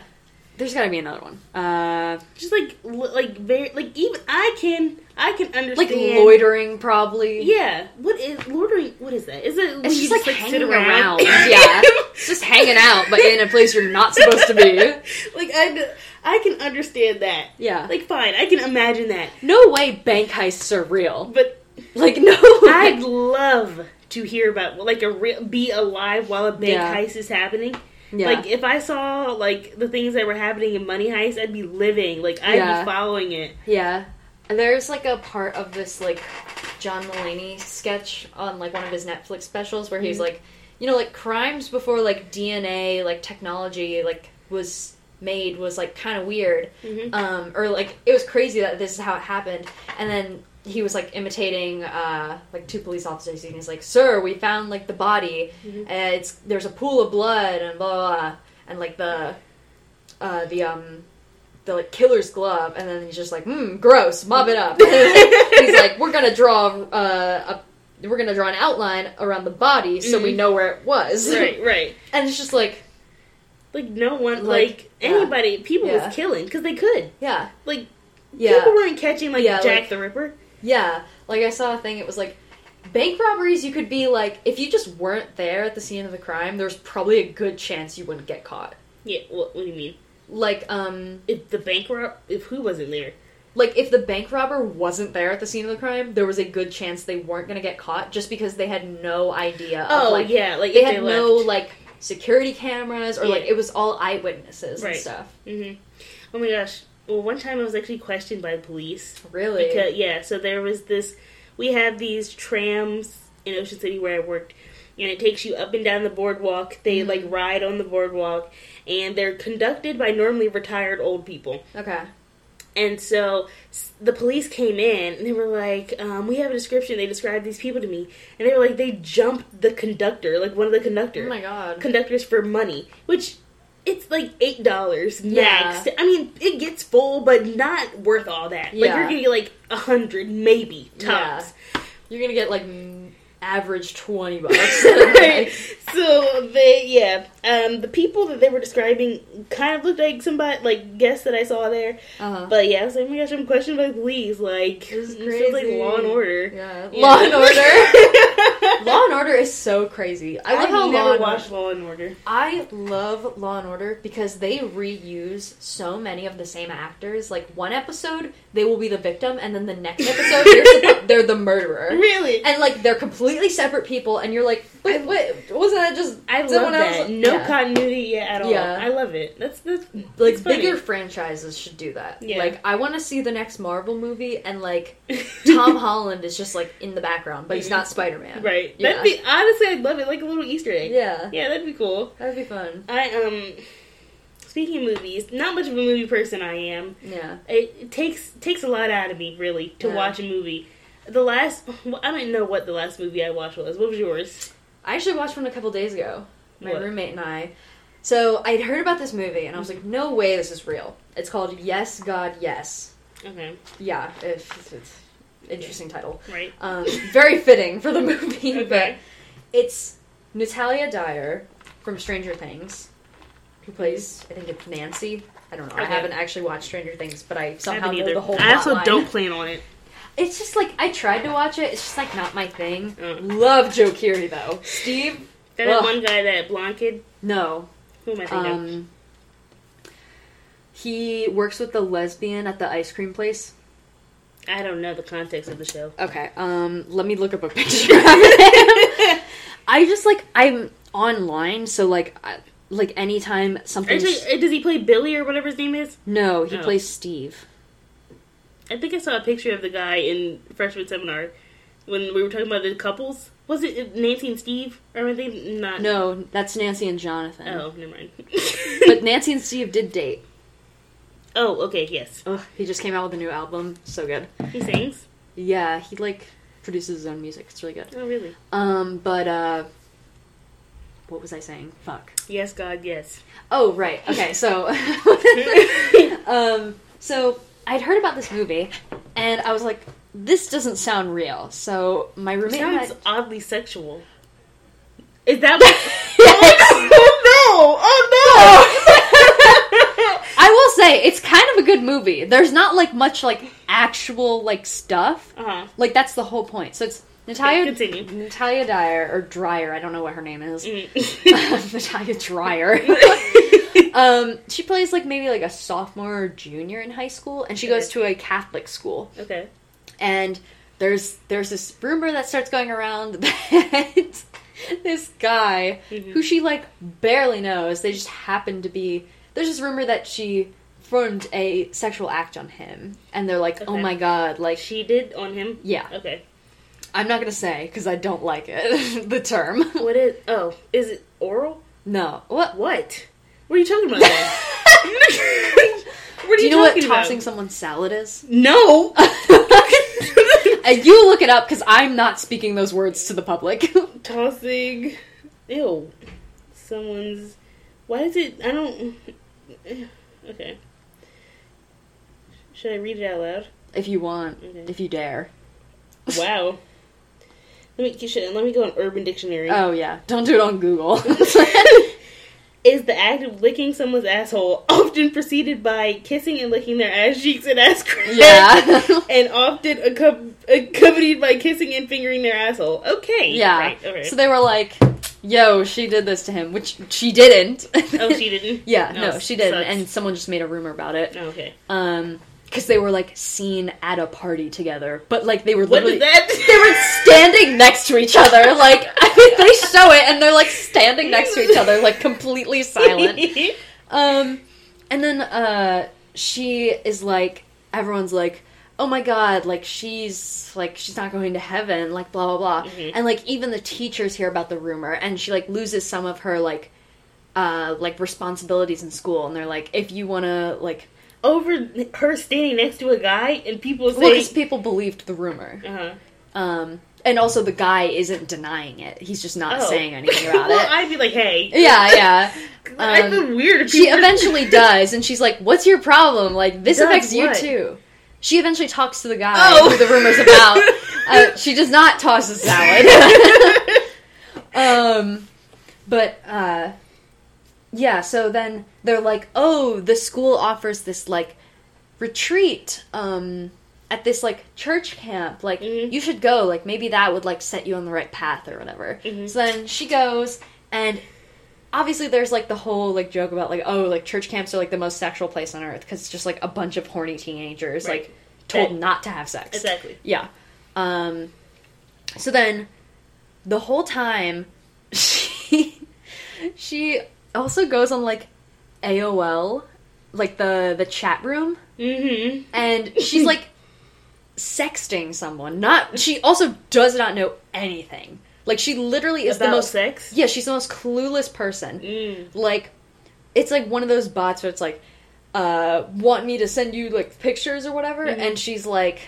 There's got to be another one. Uh, Just like like very like even I can I can understand like loitering, probably. Yeah. What is loitering? What is that? Is it? It's just like, sit hanging around. yeah, it's just hanging out, but in a place you're not supposed to be. like I, I can understand that. Yeah. Like fine, I can imagine that. No way bank heists are real. But Like no. I'd love to hear about like a real be alive while a bank Yeah. heist is happening. Yeah. Like if I saw like the things that were happening in Money Heist, I'd be living. Like I'd Yeah. be following it. Yeah. And there's like a part of this like John Mulaney sketch on like one of his Netflix specials where he's Mhm. like, you know, like crimes before like DNA, like technology, like was made was like kind of weird, Mhm. um, or like it was crazy that this is how it happened, and then he was like imitating uh like two police officers and he's like sir we found like the body Mhm. and it's there's a pool of blood and blah blah, blah. and like the uh the um the like killer's glove and then he's just like hmm gross mop it up he's like we're gonna draw uh, a we're gonna draw an outline around the body so we Mhm. know where it was Right, right. and it's just like Like no one, Like, like, yeah. anybody, people Yeah. was killing because they could. yeah Like yeah people weren't catching like Yeah, Jack like- the Ripper. Yeah, like I saw a thing. It was like bank robberies. You could be like, if you just weren't there at the scene of the crime, there's probably a good chance you wouldn't get caught. Yeah. What, what do you mean? Like, um, If the bank rob, if who wasn't there? like if the bank robber wasn't there at the scene of the crime, there was a good chance they weren't gonna get caught just because they had no idea. Oh of, like, yeah, like they if had they no like security cameras or like it was all eyewitnesses Right. and stuff. Mm-hmm. Oh my gosh. Well, one time I was actually questioned by the police. Really? Because yeah, so there was this. We have these trams in Ocean City where I worked, and it takes you up and down the boardwalk. They Mhm. like ride on the boardwalk, and they're conducted by normally retired old people. okay. And so the police came in and they were like, um, "We have a description." They described these people to me, and they were like, "They jumped the conductor, like one of the conductors. Oh my god. conductors for money, which." It's like eight dollars Yeah. max. I mean, it gets full, but not worth all that. Like you're gonna get like a hundred, maybe Yeah. tops. You're gonna get like average twenty bucks. right. So they, yeah, um, the people that they were describing kind of looked like somebody, like guests that I saw there. uh-huh. But yeah, I was like, oh my gosh, I'm questioned by police. Like, This is feels like. Law and Order. Yeah. Yeah. Law and Order. Law and Order is so crazy. I love I've how never Law and watched Order. Law and Order. I love Law and Order because they reuse so many of the same actors. Like one episode, they will be the victim, and then the next episode, they're, they're the murderer, Really? and like they're completely separate people, and you're like, wait, wait, wasn't that just I someone love else? that. No Yeah. continuity yet at all. Yeah. I love it. That's that's like bigger franchises should do that. Yeah. Like I want to see the next Marvel movie, and like Tom Holland is just like in the background, but he's not Spider Man. right. Yeah. That'd be honestly, I'd love it. Like a little Easter egg. Yeah, Yeah, that'd be cool. that'd be fun. I um, speaking of movies, not much of a movie person I am. Yeah. It, it takes takes a lot out of me really to Yeah. watch a movie. The last, well, I don't know what the last movie I watched was. What was yours? I actually watched one a couple days ago. My What? roommate and I. So I'd heard about this movie, and I was like, "No way, this is real." It's called Yes, God, Yes. Okay, Yeah, it's, it's interesting title. right. Um, very fitting for the movie, Okay. but it's Natalia Dyer from Stranger Things, who plays I think it's Nancy. I don't know. I haven't actually watched Stranger Things, but I I somehow haven't know the whole. I also plotline. don't plan on it. It's just like I tried to watch it. It's just like not my thing. Mm. Love Joe Keery though. Steve, That Ugh. one guy, that blonde kid. no. Who am I thinking? of? Um, he works with the lesbian at the ice cream place. I don't know the context of the show. Okay, um, let me look up a picture of him. I just like I'm online, so like, I, like anytime something. Actually, uh, does he play Billy or whatever his name is? No, he Oh. plays Steve. I think I saw a picture of the guy in freshman seminar when we were talking about the couples. Was it Nancy and Steve? Or were they not? No, that's Nancy and Jonathan. Oh, never mind. But Nancy and Steve did date. oh, okay, yes. Ugh, he just came out with a new album. So good. He sings. Yeah, he like produces his own music. It's really good. Oh, really? Um, but uh, what was I saying? Fuck. Yes, God, yes. Oh, right. Okay, so um so I'd heard about this movie and I was like this doesn't sound real. So my It roommate and I, sounds oddly sexual. Is that what? oh no! Oh no! I will say it's kind of a good movie. There's not like much like actual like stuff. uh huh. Like that's the whole point. So it's Natalia Continue. Natalia Dyer or Dryer, I don't know what her name is. Mm. Natalia Dryer. um, she plays like maybe like a sophomore or junior in high school, and she goes to a Catholic school. okay. and there's there's this rumor that starts going around that this guy Mhm. who she like barely knows they just happen to be there's this rumor that she performed a sexual act on him and they're like oh my god like She did on him. yeah Okay. i'm not gonna say because i don't like it the term What is? Oh, is it oral? no what What? What are you talking about? What are do you, you know what about? tossing someone's salad is No. Uh, you look it up because i'm not speaking those words to the public tossing. Ew. Someone's. Why is it? I don't. Okay. Should I read it out loud? if you want Okay. if you dare Wow. Let me should, let me go on Urban Dictionary. oh yeah don't do it on google Is the act of licking someone's asshole often preceded by kissing and licking their ass cheeks and ass crack? Yeah. and often accom- accompanied by kissing and fingering their asshole. Okay. Yeah. Right. Okay. So they were like, "Yo, she did this to him," which she didn't. oh, she didn't. yeah, Oh, no, she didn't, sucks. and someone just made a rumor about it. Okay. Um, because they were like seen at a party together, but like they were literally they were standing next to each other. Like I mean, they show it, and they're like standing next to each other, like completely silent. Um, and then uh, she is like, everyone's like, oh my god, like she's like she's not going to heaven, like blah blah blah, Mhm. and like even the teachers hear about the rumor, and she like loses some of her like uh like responsibilities in school, and they're like, if you want to like, Over her standing next to a guy and people well, say. because people believed the rumor, uh-huh. um, and also the guy isn't denying it; he's just not Oh. saying anything about well, it. I'd be like, hey. yeah, yeah. Um, feel weird. She eventually does, and she's like, "What's your problem? Like this Does affects you too." She eventually talks to the guy Oh. who the rumor's about. uh, she does not toss a salad. um, but uh, yeah. So then they're like, "Oh, the school offers this like retreat um, at this like church camp. Like Mhm. you should go. Like maybe that would like set you on the right path or whatever." Mhm. So then she goes and obviously there's like the whole like joke about like oh like church camps are like the most sexual place on earth because it's just like a bunch of horny teenagers Right. like told That- not to have sex Exactly. yeah um so then the whole time she she also goes on like AOL, like the the chat room, Mm-hmm. and she's like sexting someone. Not she also does not know anything. Like she literally is About the most sex. yeah, she's the most clueless person. Mm. Like it's like one of those bots where it's like uh want me to send you like pictures or whatever Mhm. and she's like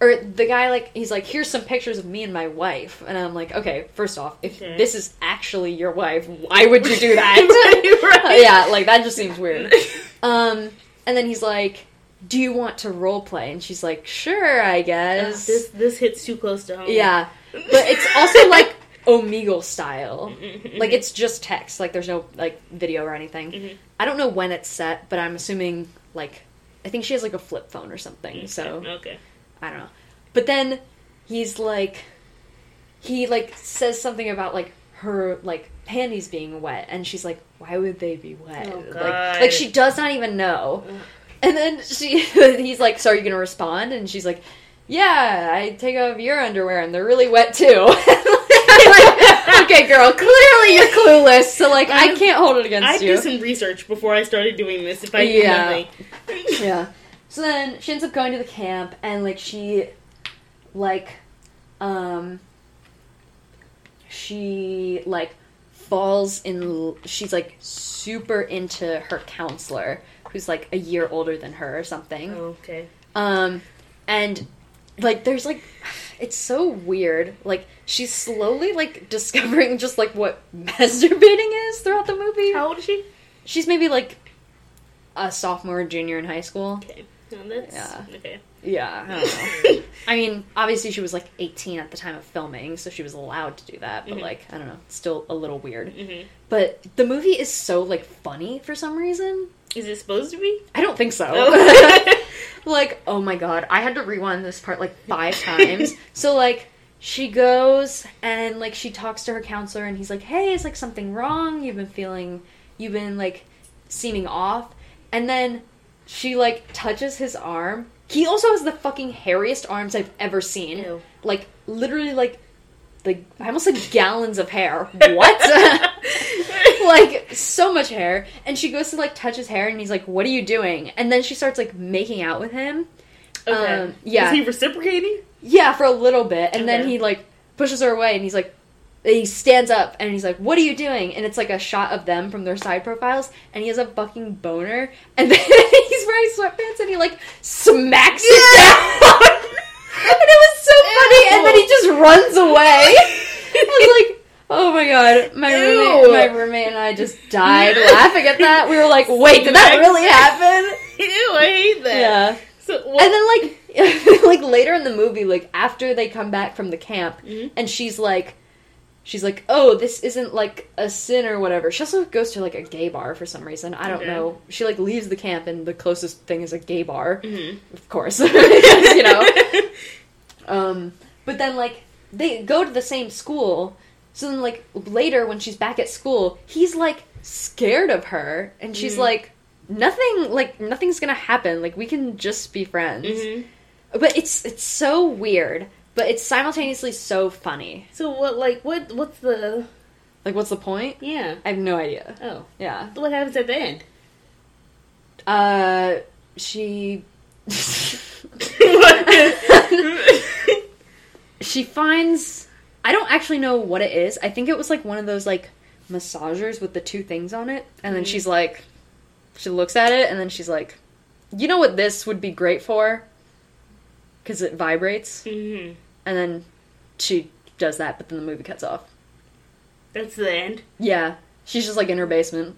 or the guy like he's like here's some pictures of me and my wife. And i'm like okay first off if Okay. this is actually your wife why would you do that? Right, yeah like that just seems weird. Um and then he's like do you want to role play? And she's like sure i guess. this this hits too close to home. yeah. But it's also like omegle style. Mhm. like it's just text. Like there's no like video or anything. Mhm. i don't know when it's set but i'm assuming like i think she has like a flip phone or something so okay. I don't know. But then he's like he like says something about like her like panties being wet and she's like why would they be wet? Oh, like like she does not even know. And then she he's like so are you gonna respond? And she's like yeah i take off your underwear and they're really wet too. Like, okay girl clearly you're clueless so like i can't hold it against I you. did some research before I started doing this. If I knew Yeah. yeah. So then she ends up going to the camp and like she like um she like falls in she's like super into her counselor who's like a year older than her or something. okay. Um and like there's like it's so weird. Like she's slowly like discovering just like what masturbating is throughout the movie. How old is she? She's maybe like a sophomore or junior in high school. Okay. No, that's Yeah. okay. Yeah, I don't know. I mean, obviously she was like 18 at the time of filming, so she was allowed to do that, but Mhm. like, I don't know, still a little weird. hmm But the movie is so like funny for some reason. Is it supposed to be? I don't think so. Oh. like, oh my god, I had to rewind this part like five times. So like she goes and like she talks to her counselor and he's like, "Hey, is like something wrong? You've been feeling you've been like seeming off." And then she like touches his arm. He also has the fucking hairiest arms I've ever seen. Ew. Like literally like the I almost said gallons of hair. What? like so much hair and she goes to like touch his hair and he's like what are you doing and then she starts like making out with him Okay. Um, yeah. Is he reciprocating? yeah for a little bit and then he like pushes her away and he's like he stands up and he's like what are you doing? And it's like a shot of them from their side profiles and he has a fucking boner and then he's wearing sweatpants and he like smacks it down. And it was so funny and then he just runs away. I was like oh my god. My roommate my roommate and I just died laughing at that. We were like wait did that really happen? Ew, I hate that. yeah. So and then like like later in the movie like after they come back from the camp Mhm. and she's like she's like oh this isn't like a sin or whatever. She also goes to like a gay bar for some reason. I don't Okay. know. She like leaves the camp and the closest thing is a gay bar. Mhm. of course. You know. Um but then like they go to the same school. So then like later when she's back at school he's like scared of her. And she's Mhm. like nothing like nothing's gonna happen. Like we can just be friends. Mhm. but it's it's so weird but it's simultaneously so funny So what? Like what? What's the? like what's the point Yeah. i have no idea Oh. yeah What happens at the end? uh she she finds I don't actually know what it is. I think it was like one of those like massagers with the two things on it. And then Mhm. she's like she looks at it and then she's like, "You know what this would be great for?" Cuz it vibrates. hmm And then she does that, but then the movie cuts off. That's the end. Yeah. She's just like in her basement.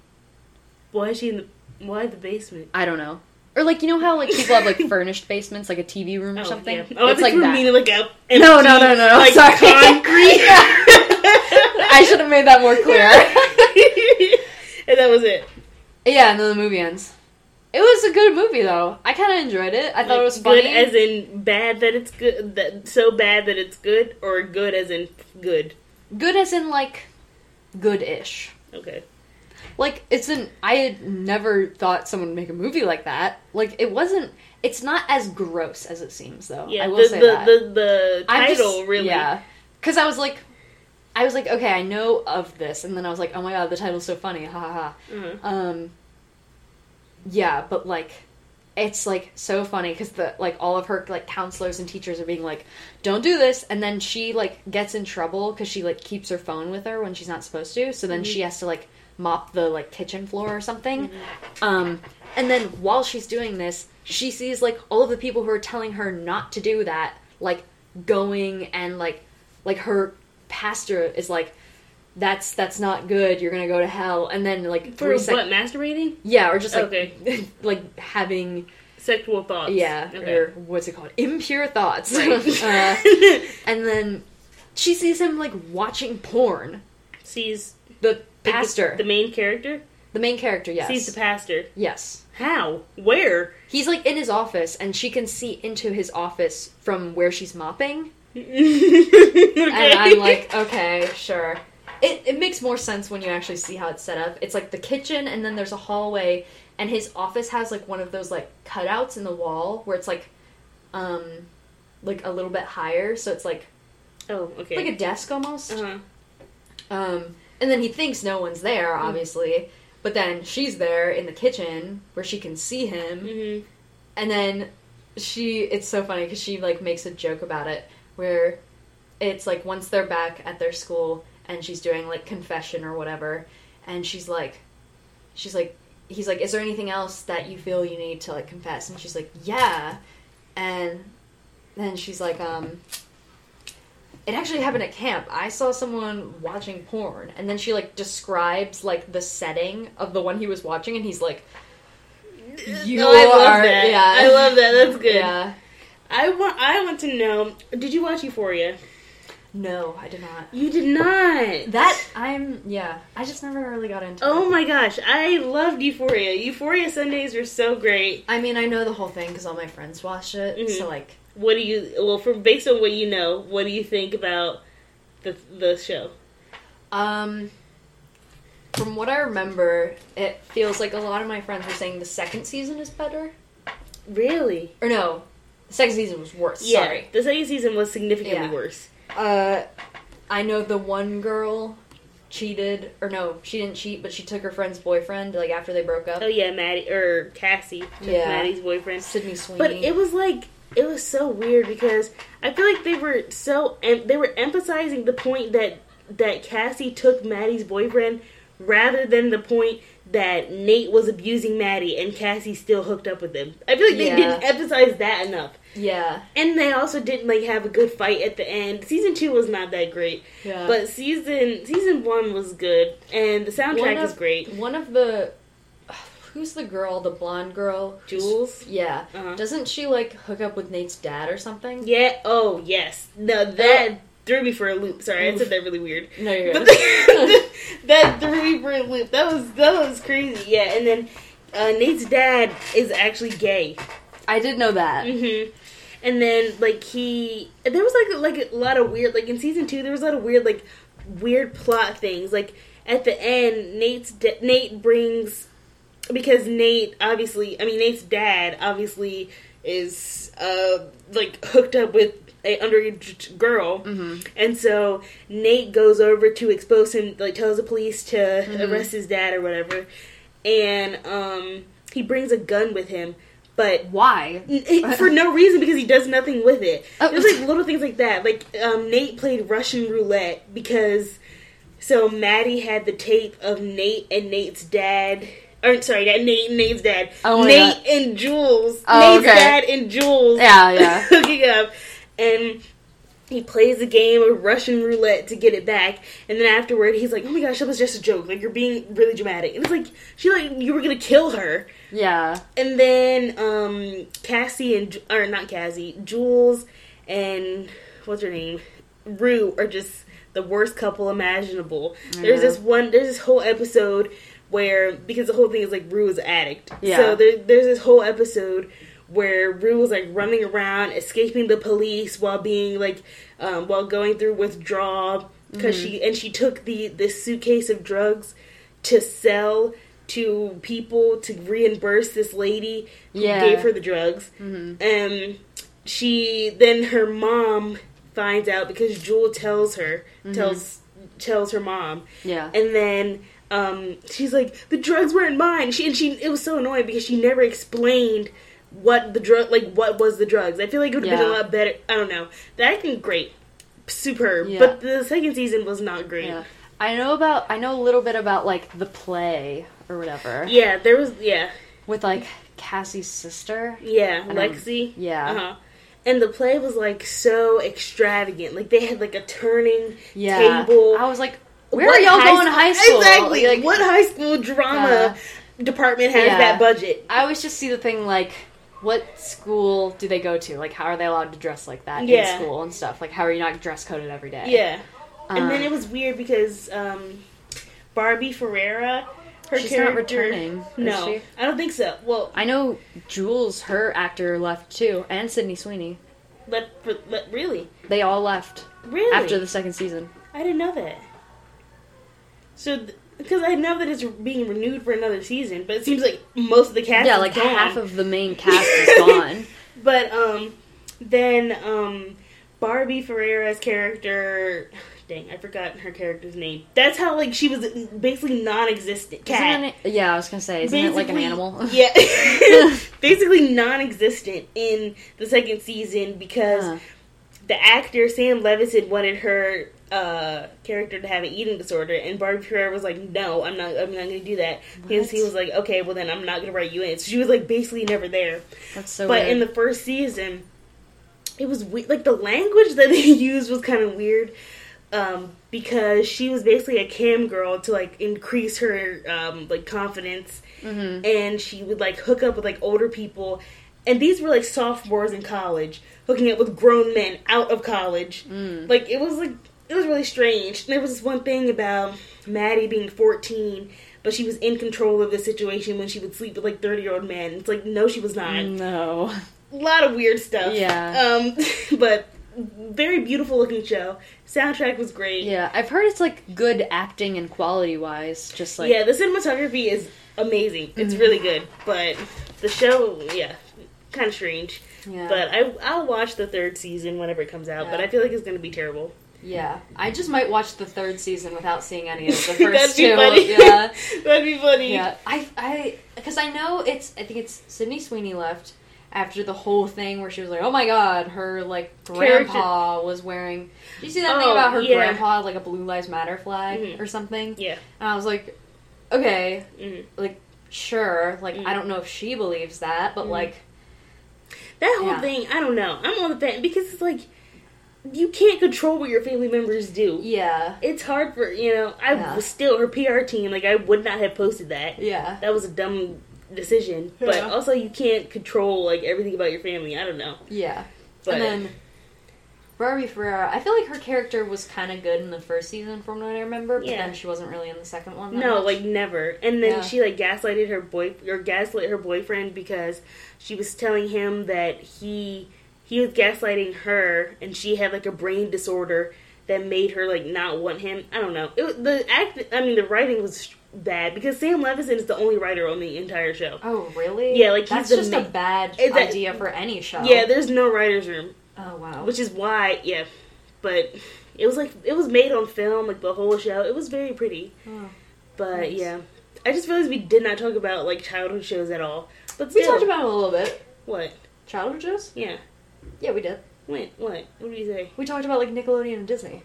Why is she in the? Why the basement? I don't know. Or like you know how like people have like furnished basements, like a TV room or Oh, something. Yeah. Oh, it's like that. meaning like a No, no, no, no, no. like Sorry. concrete. I should have made that more clear. and that was it. Yeah, and then the movie ends. It was a good movie though. I kind of enjoyed it. I thought it was funny. Good as in bad that it's good. That so bad that it's good, or good as in good. good as in like good-ish. Okay. Like it's an I had never thought someone would make a movie like that. Like it wasn't. It's not as gross as it seems though. Yeah. I will the, say the, that. the the I'm just- title really. Yeah. Because I was like, I was like, okay, I know of this, and then I was like, oh my god, the title's so funny, ha ha ha. Uh-huh. Um, yeah, but like, it's like so funny because the like all of her like counselors and teachers are being like, don't do this, and then she like gets in trouble because she like keeps her phone with her when she's not supposed to, so then she has to like mop the like kitchen floor or something. Um, and then while she's doing this, she sees like all of the people who are telling her not to do that, like going and like like her pastor is like that's that's not good you're gonna go to hell and then like For three what? seconds Masturbating? yeah or just like Okay. like having Sexual thoughts. yeah Okay. or what's it called impure thoughts Right. uh, and then she sees him like watching porn Sees the like, the- pastor the, main character. the main character yes Sees the pastor. yes How? Where? he's like in his office and she can see into his office from where she's mopping okay. and I'm like, okay, sure. It it makes more sense when you actually see how it's set up. It's like the kitchen, and then there's a hallway, and his office has like one of those like cutouts in the wall where it's like, um, like a little bit higher, so it's like oh, okay. like a desk almost. uh-huh. Um, and then he thinks no one's there, Mm. obviously, but then she's there in the kitchen where she can see him, Mhm. and then she it's so funny because she like makes a joke about it where it's like once they're back at their school and she's doing like confession or whatever and she's like she's like he's like is there anything else that you feel you need to like confess and she's like yeah and then she's like um it actually happened at camp i saw someone watching porn and then she like describes like the setting of the one he was watching and he's like you I love are that. yeah I love that. That's good. yeah I want. I want to know. Did you watch Euphoria? No i did not You did not. that i'm yeah i just never really got into Oh it my gosh, I loved Euphoria. Euphoria Sundays were so great. i mean i know the whole thing because all my friends watched it Mhm. so like What do you? Well, from based on what you know, what do you think about the the show? Um, from what I remember, it feels like a lot of my friends were saying the second season is better. Really? Or no, the second season was worse. Yeah. Sorry. The second season was significantly Yeah. worse. Uh, I know the one girl cheated, or no, she didn't cheat, but she took her friend's boyfriend like after they broke up. Oh yeah, Maddie or Cassie, took Yeah. Maddie's boyfriend. Sydney Sweeney. But it was like it was so weird because I feel like they were so em- they were emphasizing the point that that Cassie took Maddie's boyfriend rather than the point that Nate was abusing Maddie and Cassie still hooked up with him. I feel like they Yeah. didn't emphasize that enough. yeah, And they also didn't like have a good fight at the end. Season two was not that great, yeah. but season season one was good, and the soundtrack One is great. one of the who's the girl, the blonde girl, Jules, Yeah, Uh-huh. doesn't she like hook up with Nate's dad or something? yeah. Oh yes, no that threw me for a loop. Sorry, I said that really weird. No, you're But good. that threw me for a loop. That was that was crazy. Yeah, and then uh, Nate's dad is actually gay. I did know that. hmm And then like he, there was like like a lot of weird like in season two there was a lot of weird like weird plot things. Like at the end, Nate's da- Nate brings because Nate obviously, I mean Nate's dad obviously is uh like hooked up with a underage girl. Mm-hmm. And so Nate goes over to expose him, like tells the police to Mhm. arrest his dad or whatever. And um, he brings a gun with him, but Why? n- for no reason because he does nothing with it. Oh. There's like little things like that. Like um, Nate played Russian roulette because so Maddie had the tape of Nate and Nate's dad. Or sorry, that Nate and Nate's dad. Oh my Nate God. and Jules. Oh, Nate's okay. dad and Jules Yeah, yeah. hooking up, and he plays a game of Russian roulette to get it back. And then afterward, he's like, "Oh my gosh, that was just a joke. Like you're being really dramatic." And it's like she like you were gonna kill her. Yeah. And then um Cassie and or not Cassie, Jules and what's her name, Rue are just the worst couple imaginable. There's this one. There's this whole episode where because the whole thing is like Rue is an addict. Yeah. So there, there's this whole episode where Rue was like running around, escaping the police while being like um, while going through withdrawal because Mm-hmm. she and she took the this suitcase of drugs to sell to people to reimburse this lady who Yeah. gave her the drugs. Mm-hmm. Um, she then her mom finds out because Jules tells her Mm-hmm. tells tells her mom, Yeah. and then um, she's like, "The drugs weren't mine." She and she it was so annoying because she never explained what the drug like what was the drugs. I feel like it would have been a lot better. I don't know. The acting great, superb, Yeah. but the second season was not great. yeah. I know about. I know a little bit about like the play or whatever Yeah, there was yeah, with like Cassie's sister. yeah, I Lexi. Yeah. Uh-huh. And the play was like so extravagant. Like they had like a turning Yeah. table. I was like, where What are y'all going to high school? Exactly. Like, what high school drama department has Yeah. that budget? I always just see the thing like, what school do they go to? Like, how are they allowed to dress like that Yeah. in school and stuff? Like, how are you not dress coded every day? Yeah. and then Um, it was weird because um, Barbie Ferreira, her She's character, not returning, is No, she? I don't think so. Well, I know Jules, her actor, left too, and Sydney Sweeney. let, for, let really, They all left really, after the second season. I didn't know that. So, because I know that it's being renewed for another season, but it seems like most of the cast, yeah, like gone. half of the main cast is gone. But um, then um, Barbie Ferreira's character, dang, I forgot her character's name. That's how like she was basically non-existent Kat. It, yeah, I was gonna say, isn't it like an animal? Yeah, basically non-existent in the second season because Huh. the actor Sam Levinson wanted her uh, character to have an eating disorder, and Barbie Ferreira was like, "No, I'm not. I'm not going to do that." Because he was like, "Okay, well then I'm not going to write you in." So she was like basically never there. That's so but weird. in the first season, it was we- like the language that they used was kind of weird. Um, because she was basically a cam girl to like increase her um, like confidence, Mhm. and she would like hook up with like older people, and these were like sophomores in college hooking up with grown men out of college. Mm. Like it was like it was really strange. And there was this one thing about Maddy being fourteen, but she was in control of the situation when she would sleep with like thirty year old men. It's like no, she was not. No. A lot of weird stuff. Yeah. Um, but very beautiful looking show. Soundtrack was great. Yeah, I've heard it's like good acting and quality wise. Just like yeah, the cinematography is amazing. It's really good, but the show, yeah, kind of strange. yeah. But I I'll watch the third season whenever it comes out. But I feel like it's gonna be terrible. Yeah, I just might watch the third season without seeing any of the That'd first be two. funny. Yeah, That'd be funny. yeah. I, I, because I know it's. I think it's Sydney Sweeney left after the whole thing where she was like, "Oh my god, her like grandpa was wearing." Did you see that thing Oh, about her yeah. grandpa had, like a Blue Lives Matter flag Mhm. or something? Yeah. And I was like, okay, Mhm. like sure, like Mhm. I don't know if she believes that, but Mhm. like That whole Yeah. thing, I don't know. I'm on the fence because it's like you can't control what your family members do. yeah, It's hard for you know. I Yeah. was still her PR team. Like I would not have posted that. yeah. That was a dumb decision. But also, you can't control like everything about your family. I don't know. Yeah. But and then Barbie Ferreira, I feel like her character was kind of good in the first season, from what I remember, but Yeah. then she wasn't really in the second one. that no, much. like never. And then Yeah. she like gaslighted her boy or gaslit her boyfriend because she was telling him that he he was gaslighting her, and she had like a brain disorder that made her like not want him. I don't know. It the act. I mean, the writing was bad because Sam Levinson is the only writer on the entire show. Oh, really? Yeah, like, he's that's just ma- a bad that- idea for any show. Yeah, there's no writers room. Oh wow. which is why yeah but it was like it was made on film like the whole show it was very pretty Oh. but Nice. yeah i just realized we did not talk about like childhood shows at all but we talked about it a little bit. what Childhood shows? yeah Yeah, we did. when what what did you say We talked about like Nickelodeon and Disney.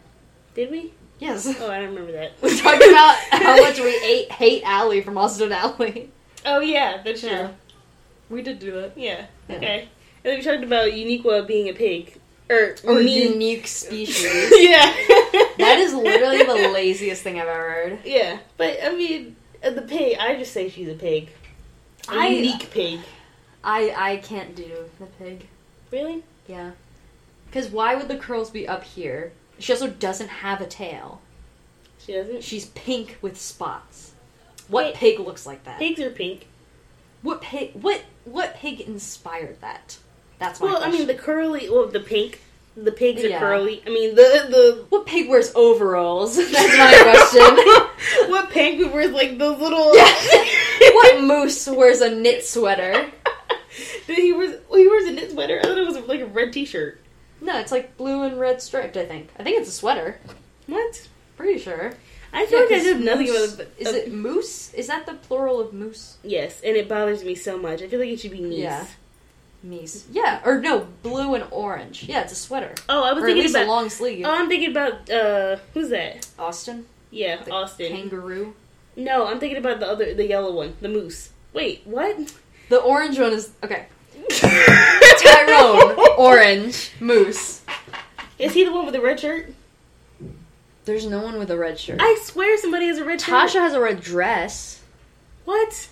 did we Yes. oh i don't remember that we talked about how much we ate hate Ally from Austin Alley. oh yeah that's true Yeah. yeah, We did do that. okay Yeah. Okay. And then we talked about uniqua being a pig or, Or me- unique species. yeah that is literally the laziest thing I've ever heard. yeah but i mean uh, the pig i just say she's a pig a I- unique pig I I can't do the pig. Really Yeah. Because why would the curls be up here? She also doesn't have a tail. she doesn't She's pink with spots. What Wait. pig looks like that? pigs are pink What pig? What what pig inspired that? That's my Well, I mean, the curly, well, the pink, the pigs are Yeah. curly. I mean, the the what pig wears overalls? That's my question. what penguin wears like the little. Yeah. what moose wears a knit sweater? Did he wears well, he wears a knit sweater. I thought it was like a red T-shirt. No, it's like blue and red striped. I think. I think it's a sweater. What? Pretty sure. I feel Yeah, like I did nothing moose- about it. Is it moose? Is that the plural of moose? Yes, and it bothers me so much. I feel like it should be meese. Yeah. Meese. Yeah, or no, blue and orange. Yeah, it's a sweater. Oh, I was Or thinking about. a long sleeve. Oh, I'm thinking about uh, who's that? Austin, Yeah, The Austin. kangaroo. no, I'm thinking about the other, the yellow one, the moose. Wait, what? The orange one is okay. Tyrone, orange, moose. Is he the one with the red shirt? There's no one with a red shirt. I swear somebody has a red Tasha shirt. has a red dress. What?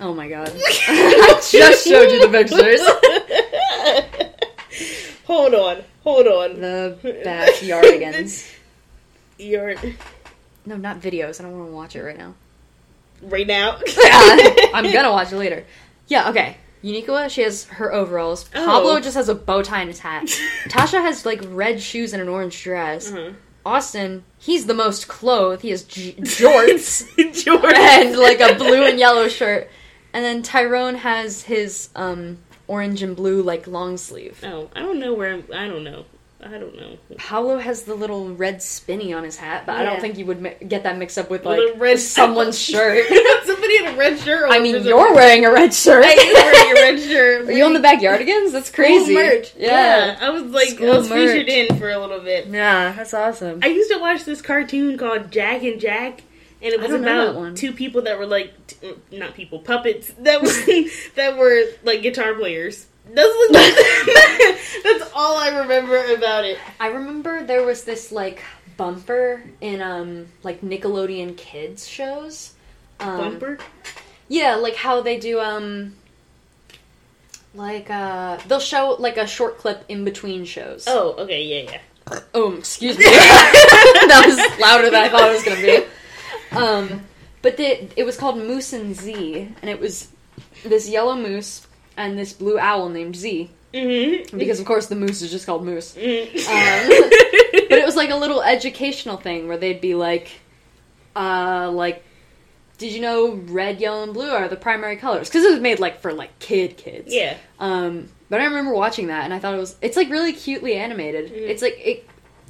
Oh my god. I just showed you the pictures. hold on, hold on. The backyardigans. You're No, not videos. I don't want to watch it right now. right now. I'm gonna watch it later. Yeah, okay. Uniqua, she has her overalls. Oh. Pablo just has a bow tie and his hat. Tasha has like red shoes and an orange dress. Uh-huh. Austin, he's the most clothed. He has j- jorts Jordan. and like a blue and yellow shirt. And then Tyrone has his um orange and blue like long sleeve. Oh, I don't know where. I'm, I don't know. I don't know. Pablo has the little red spinny on his hat, but I don't think you would mi- get that mixed up with like red- someone's shirt. Somebody in a red shirt. I mean, you're wearing a red shirt. I am wearing a red shirt. Are you on the backyardigans? That's crazy. Merch. Yeah. I was like, School I was merch. featured in for a little bit. Yeah, that's awesome. I used to watch this cartoon called Jack and Jack, and it was don't know that about two people that were like, t- not people, puppets that were that were like guitar players. That's, that's all I remember about it. I remember there was this like bumper in um like Nickelodeon kids shows. Um, Bumper. Yeah, like how they do um like uh they'll show like a short clip in between shows. Oh, okay, yeah, yeah. Oh, excuse me. that was louder than I thought it was gonna be. Um, but the, it was called Moose and Zee, and it was this yellow moose and this blue owl named Zee, Mm-hmm. because of course the moose is just called Moose. Mm. Um, but it was like a little educational thing where they'd be like, uh, like, did you know red, yellow, and blue are the primary colors? Because it was made like for like kid kids. yeah. Um, but I remember watching that and I thought it was it's like really cutely animated. Mhm. It's like it.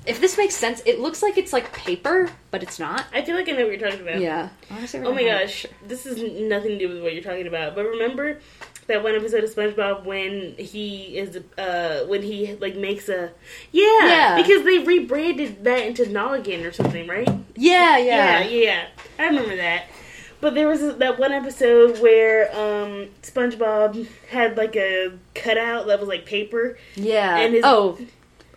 If this makes sense, it looks like it's like paper, but it's not. I feel like I know what you're talking about. Yeah. Honestly, Oh my gosh, this is nothing to do with what you're talking about. But remember that one episode of SpongeBob when he is uh when he like makes a yeah, Yeah. because they rebranded that into Noggin or something, right? Yeah, Yeah, yeah. yeah. I remember that. But there was that one episode where um SpongeBob had like a cutout that was like paper. Yeah. And his- oh,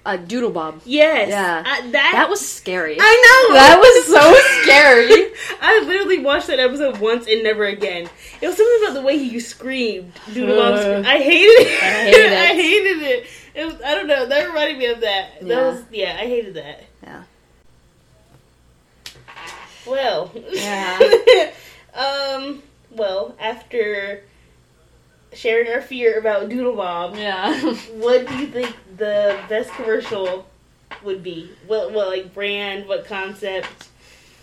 uh, Doodle Bob. Yes, Yeah. I- that That was scary. I know That was so scary. I literally watched that episode once and never again. It was something about the way he screamed. Doodle Bob Uh, screamed. I hated it. I hated it. I hated it. It was. I don't know. That reminded me of that. That Yeah. was. Yeah, I hated that. Yeah. Well. Yeah. um. Well, after sharing our fear about Doodle Bob, Yeah. what do you think the best commercial would be? What? What like brand? What concept?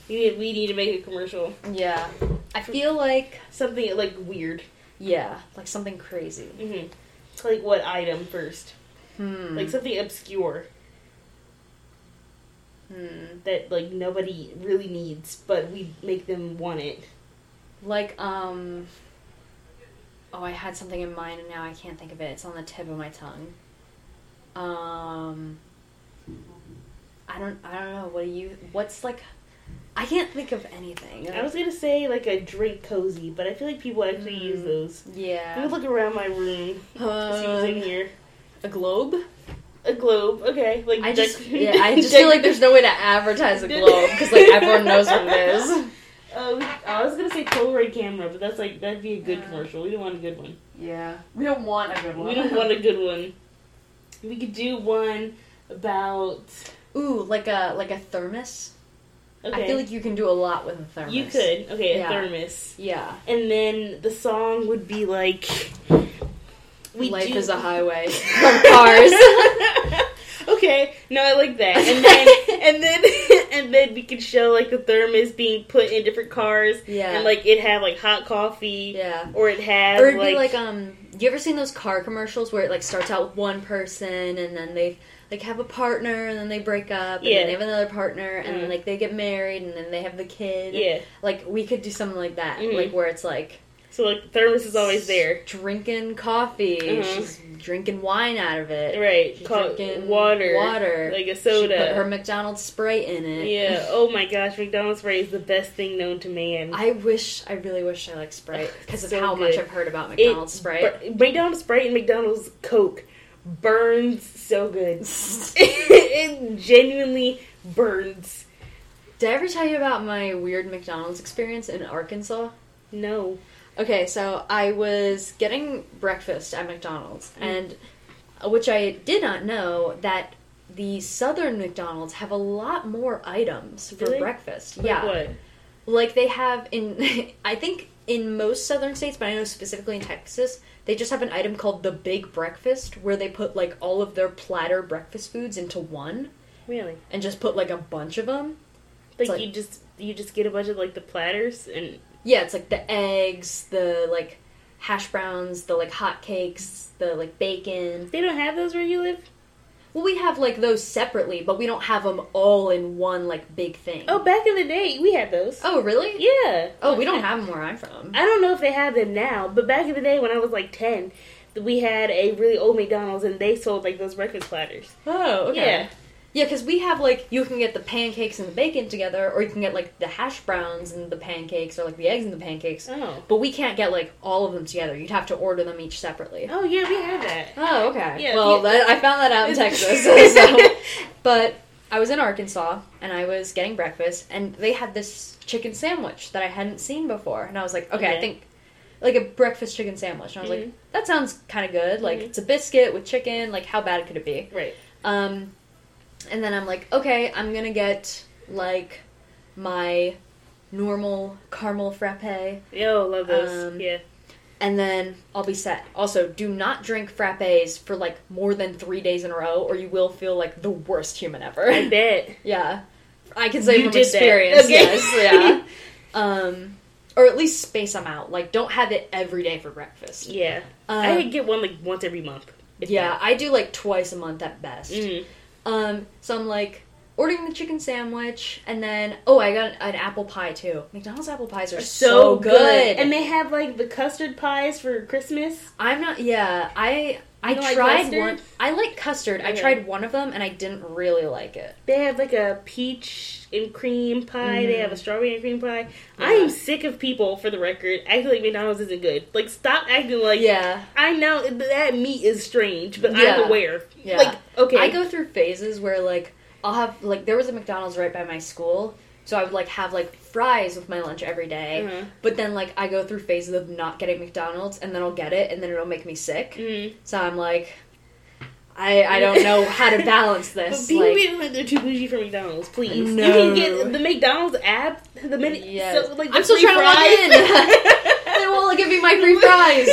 We need, we need to make a commercial. yeah. I feel like Something like weird. yeah, like something crazy. Mm-hmm. Like what item first? Hmm. Like something obscure hmm. that like nobody really needs, but we make them want it. Like um. Oh, I had something in mind and now I can't think of it. It's on the tip of my tongue. Um. I don't. I don't know. What do you? What's like? I can't think of anything. I was gonna say like a drink cozy, but I feel like people actually Mm. use those. Yeah. Let me look around my room. What's in Um, here. a globe. A globe. Okay. Like I just. dec- Yeah. I just feel like there's no way to advertise a globe because like everyone knows what it is. Oh, I was gonna say Polaroid camera, but that's like that'd be a good Yeah. commercial. We don't want a good one. Yeah. We don't want a good one. We don't want a good one. We could do one about. Ooh, like a like a thermos. Okay. I feel like you can do a lot with a thermos. you could. Okay, a Yeah. thermos. Yeah. And then the song would be like we Life do- is a highway from cars. okay, no, I like that. And then and then and then we could show like the thermos being put in different cars. Yeah. And like it had like hot coffee. Yeah. Or it had Or it'd like, be like um you ever seen those car commercials where it like starts out with one person and then they like have a partner and then they break up and Yeah. then they have another partner and Mhm. then like they get married and then they have the kid. Yeah. Like we could do something like that. Mhm. Like where it's like So like the thermos is always there. drinking coffee. Mhm. She's drinking wine out of it. Right. She's Called drinking water. Water. Like a She soda. put her McDonald's Sprite in it. Yeah. Oh my gosh, McDonald's Sprite is the best thing known to man. I wish, I really wish I liked Sprite because of So how much. I've heard about It- McDonald's Sprite. bur- McDonald's Sprite and McDonald's Coke burns so good. it genuinely burns. Did I ever tell you about my weird McDonald's experience in Arkansas? No. Okay, so I was getting breakfast at McDonald's, Mm. and uh, which I did not know that the Southern McDonald's have a lot more items for Really? breakfast. Like yeah, What? like they have in I think in most southern states, but I know specifically in Texas, they just have an item called the Big Breakfast where they put like all of their platter breakfast foods into one Really? and just put like a bunch of them. Like, like- you just you just get a bunch of like the platters and Yeah, it's like the eggs, the like hash browns, the like hot cakes, the like bacon. they don't have those where you live. Well, we have like those separately, but we don't have them all in one like big thing. Oh, back in the day we had those. oh really? Yeah. Oh, we don't have them where I'm from. I don't know if they have them now, but back in the day when I was like ten, we had a really old McDonald's and they sold like those breakfast platters. Oh, okay. Yeah. Yeah, because we have like you can get the pancakes and the bacon together, or you can get like the hash browns and the pancakes, or like the eggs and the pancakes. Oh. But we can't get like all of them together. You'd have to order them each separately. Oh yeah, we had that. Oh, okay. Yeah, well, yeah. That, I found that out in Texas. so. But I was in Arkansas and I was getting breakfast, and they had this chicken sandwich that I hadn't seen before, and I was like, okay, I think like a breakfast chicken sandwich. And I was Mhm. like, that sounds kind of good. Like Mhm. it's a biscuit with chicken. Like how bad could it be? Right. Um, and then I'm like, okay, I'm gonna get like my normal caramel frappe, Yo, love those. Um, yeah. and then I'll be set. Also, do not drink frappes for like more than three days in a row, or you will feel like the worst human ever. I bet. yeah, I can say You from experience. Okay. Yes, yeah. um, or at least space them out. Like, don't have it every day for breakfast. Yeah. Um, I get one like once every month. yeah, I do like twice a month at best. that. Um, so I'm like ordering the chicken sandwich, and then oh, I got an apple pie too. McDonald's apple pies are so, So good. And they have like the custard pies for Christmas. I'm not. Yeah, I I like tried one. I like custard. I tried one of them, and I didn't really like it. They have like a peach and cream pie. They have a strawberry and cream pie. I Mm-hmm. Am sick of people, for the record, acting like McDonald's isn't good. Like, stop acting like. Yeah, I know that meat is strange, but Yeah. I'm aware. yeah. Like, okay. I go through phases where like I'll have like there was a McDonald's right by my school, so I would like have like fries with my lunch every day. Mhm. But then like I go through phases of not getting McDonald's, and then I'll get it, and then it'll make me sick. Mhm. So I'm like, I I don't know how to balance this. people Like, be like they're too bougie for McDonald's. Please, No. you can get the McDonald's app the minute. Yes. So, like, the I'm still trying to log in. they won't give me my free fries.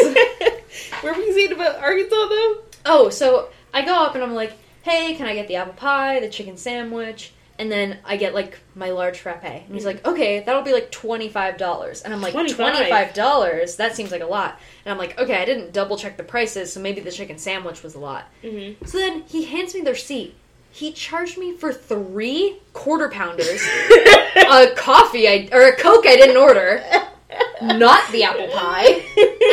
Where were you saying about Arkansas though? Oh, so I go up and I'm like, hey, can I get the apple pie, the chicken sandwich? And then I get like my large frappe. And he's like, okay, that'll be like $25. And I'm like, $25? $25? That seems like a lot. And I'm like, okay, I didn't double check the prices, so maybe the chicken sandwich was a lot. Mm-hmm. So then he hands me the receipt. He charged me for three quarter pounders, a coffee I, or a Coke I didn't order, not the apple pie,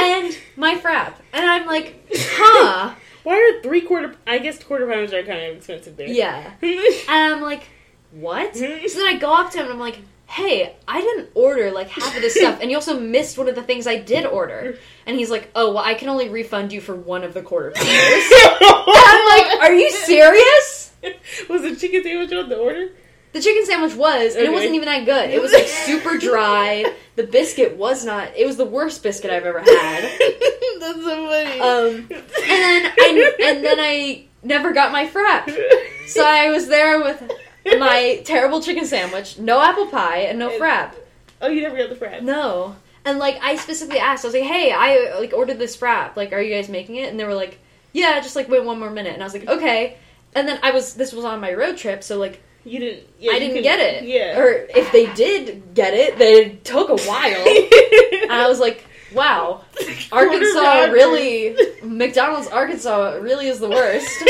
and my frap. And I'm like, huh? Why are three quarter? I guess quarter pounders are kind of expensive there. Yeah. And I'm like, what? so then I go up to him and I'm like, hey, I didn't order like half of this stuff, and you also missed one of the things I did order. And he's like, oh, well, I can only refund you for one of the quarter pounders. I'm like, are you serious? Was the chicken sandwich on the order? The chicken sandwich was, and it wasn't even that good. It was like super dry. The biscuit was not. It was the worst biscuit I've ever had. That's so funny. Um, and then I and then I never got my frap. So I was there with my terrible chicken sandwich, no apple pie, and no frap. oh, you never got the frat. No. And like I specifically asked, I was like, "Hey, I like ordered this frap. Like, are you guys making it?" And they were like, "Yeah, just like wait one more minute." And I was like, "Okay." And then I was this was on my road trip, so like You didn't. Yeah, I didn't could- get it. Yeah. Or if they did get it, they took a while. and I was like, wow, Arkansas really, McDonald's Arkansas really is the worst.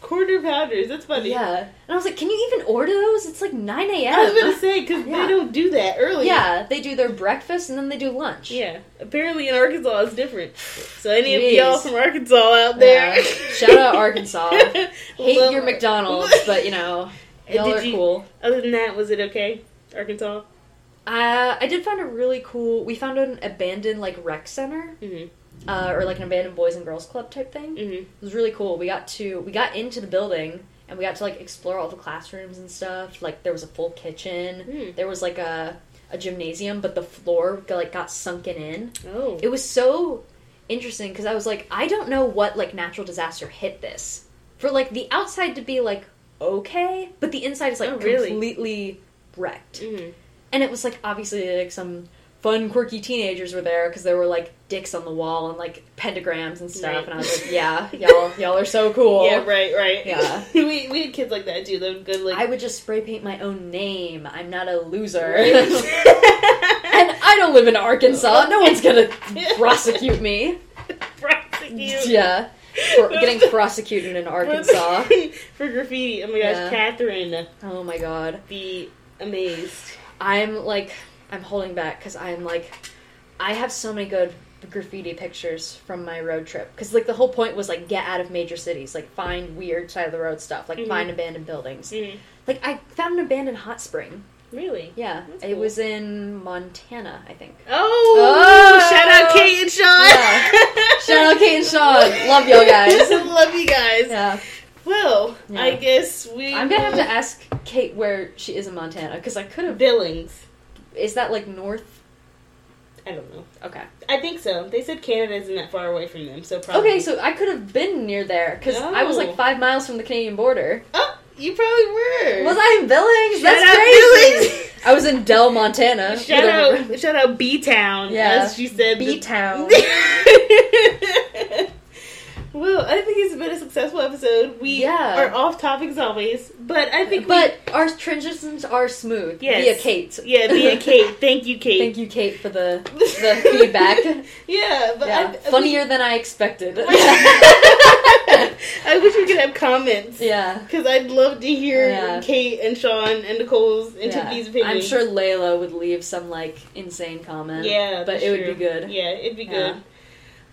Quarter pounders. That's funny. Yeah. And I was like, can you even order those? It's like 9 a.m. I was gonna say because Yeah. they don't do that early. Yeah, they do their breakfast and then they do lunch. Yeah. Apparently in Arkansas it's different. So any of y'all from Arkansas out there, Yeah. Shout out Arkansas. Hate Love- your McDonald's, but you know, y'all Did are you- cool. Other than that, was it okay? Arkansas. Uh, I did find a really cool. We found an abandoned like rec center, Mhm. Uh, or like an abandoned boys and girls club type thing. Mhm. It was really cool. We got to we got into the building and we got to like explore all the classrooms and stuff. Like there was a full kitchen. Hmm. There was like a a gymnasium, but the floor got, like got sunken in. Oh. It was so interesting because I was like, I don't know what like natural disaster hit this. For like the outside to be like okay, but the inside is like Oh, really? completely wrecked. Mhm. And it was like obviously like some fun quirky teenagers were there because there were like dicks on the wall and like pentagrams and stuff. Right. And I was like, yeah, y'all y'all are so cool. Yeah, right, right. Yeah. we we had kids like that too. They would go like I would just spray paint my own name. I'm not a loser. Right. and I don't live in Arkansas. No one's gonna prosecute me. prosecute. Yeah. For getting prosecuted in Arkansas. for graffiti. Oh my gosh, Yeah. Catherine, Oh my god. be amazed. I'm like, I'm holding back because I'm like, I have so many good graffiti pictures from my road trip. Because like the whole point was like get out of major cities, like find weird side of the road stuff, like Mhm. find abandoned buildings. Mhm. Like I found an abandoned hot spring. Really? Yeah, That's it cool. was in Montana, I think. Oh, Oh! shout out Kate and Sean. Yeah. Shout out Kate and Sean. Love y'all guys. Love you guys. Yeah, Well, Yeah. I guess we. I'm gonna have to ask Kate where she is in Montana because I could have. Billings. Is that like north? I don't know. Okay. I think so. They said Canada isn't that far away from them, so probably. Okay, so I could have been near there because I was like five miles from the Canadian border. Oh, you probably were. Was I in Billings? Shout That's crazy. Billings. I was in Dell, Montana. Shout out, shout out B Town. Yeah. as she said. B Town. well, I think it's been a successful episode. We Yeah. are off topic as always, but I think. But our transitions are smooth. Yes. Via Kate. we, yeah, via Kate. Thank you, Kate. Thank you, Kate, for the the feedback. Yeah, but Yeah, I, funnier than I expected. I wish we could have comments. yeah. Because I'd love to hear Yeah. Kate and Sean and Nicole's and Yeah. Tiffany's opinions. I'm sure Layla would leave some like insane comment. Yeah, but it would be good. Yeah, it'd be good.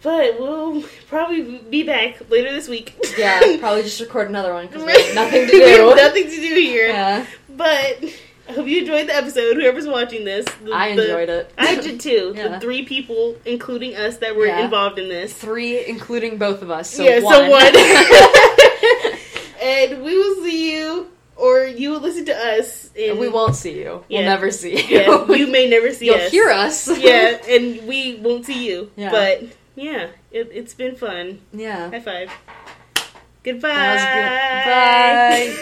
But we'll probably be back later this week. Yeah, probably just record another one because we have nothing to do. nothing to do here. Yeah, But I hope you enjoyed the episode. Whoever's watching this, the- I the- enjoyed it. I did too. Yeah. The three people, including us, that were Yeah. involved in this. Three, including both of us. So yeah, one. so one. and we will see you, or you will listen to us. In, we won't see you. Yeah. We'll never see you. You may never see You'll us. hear us. yeah, and we won't see you. But yeah, it, it's been fun. yeah. High five. Goodbye. That was good. Bye.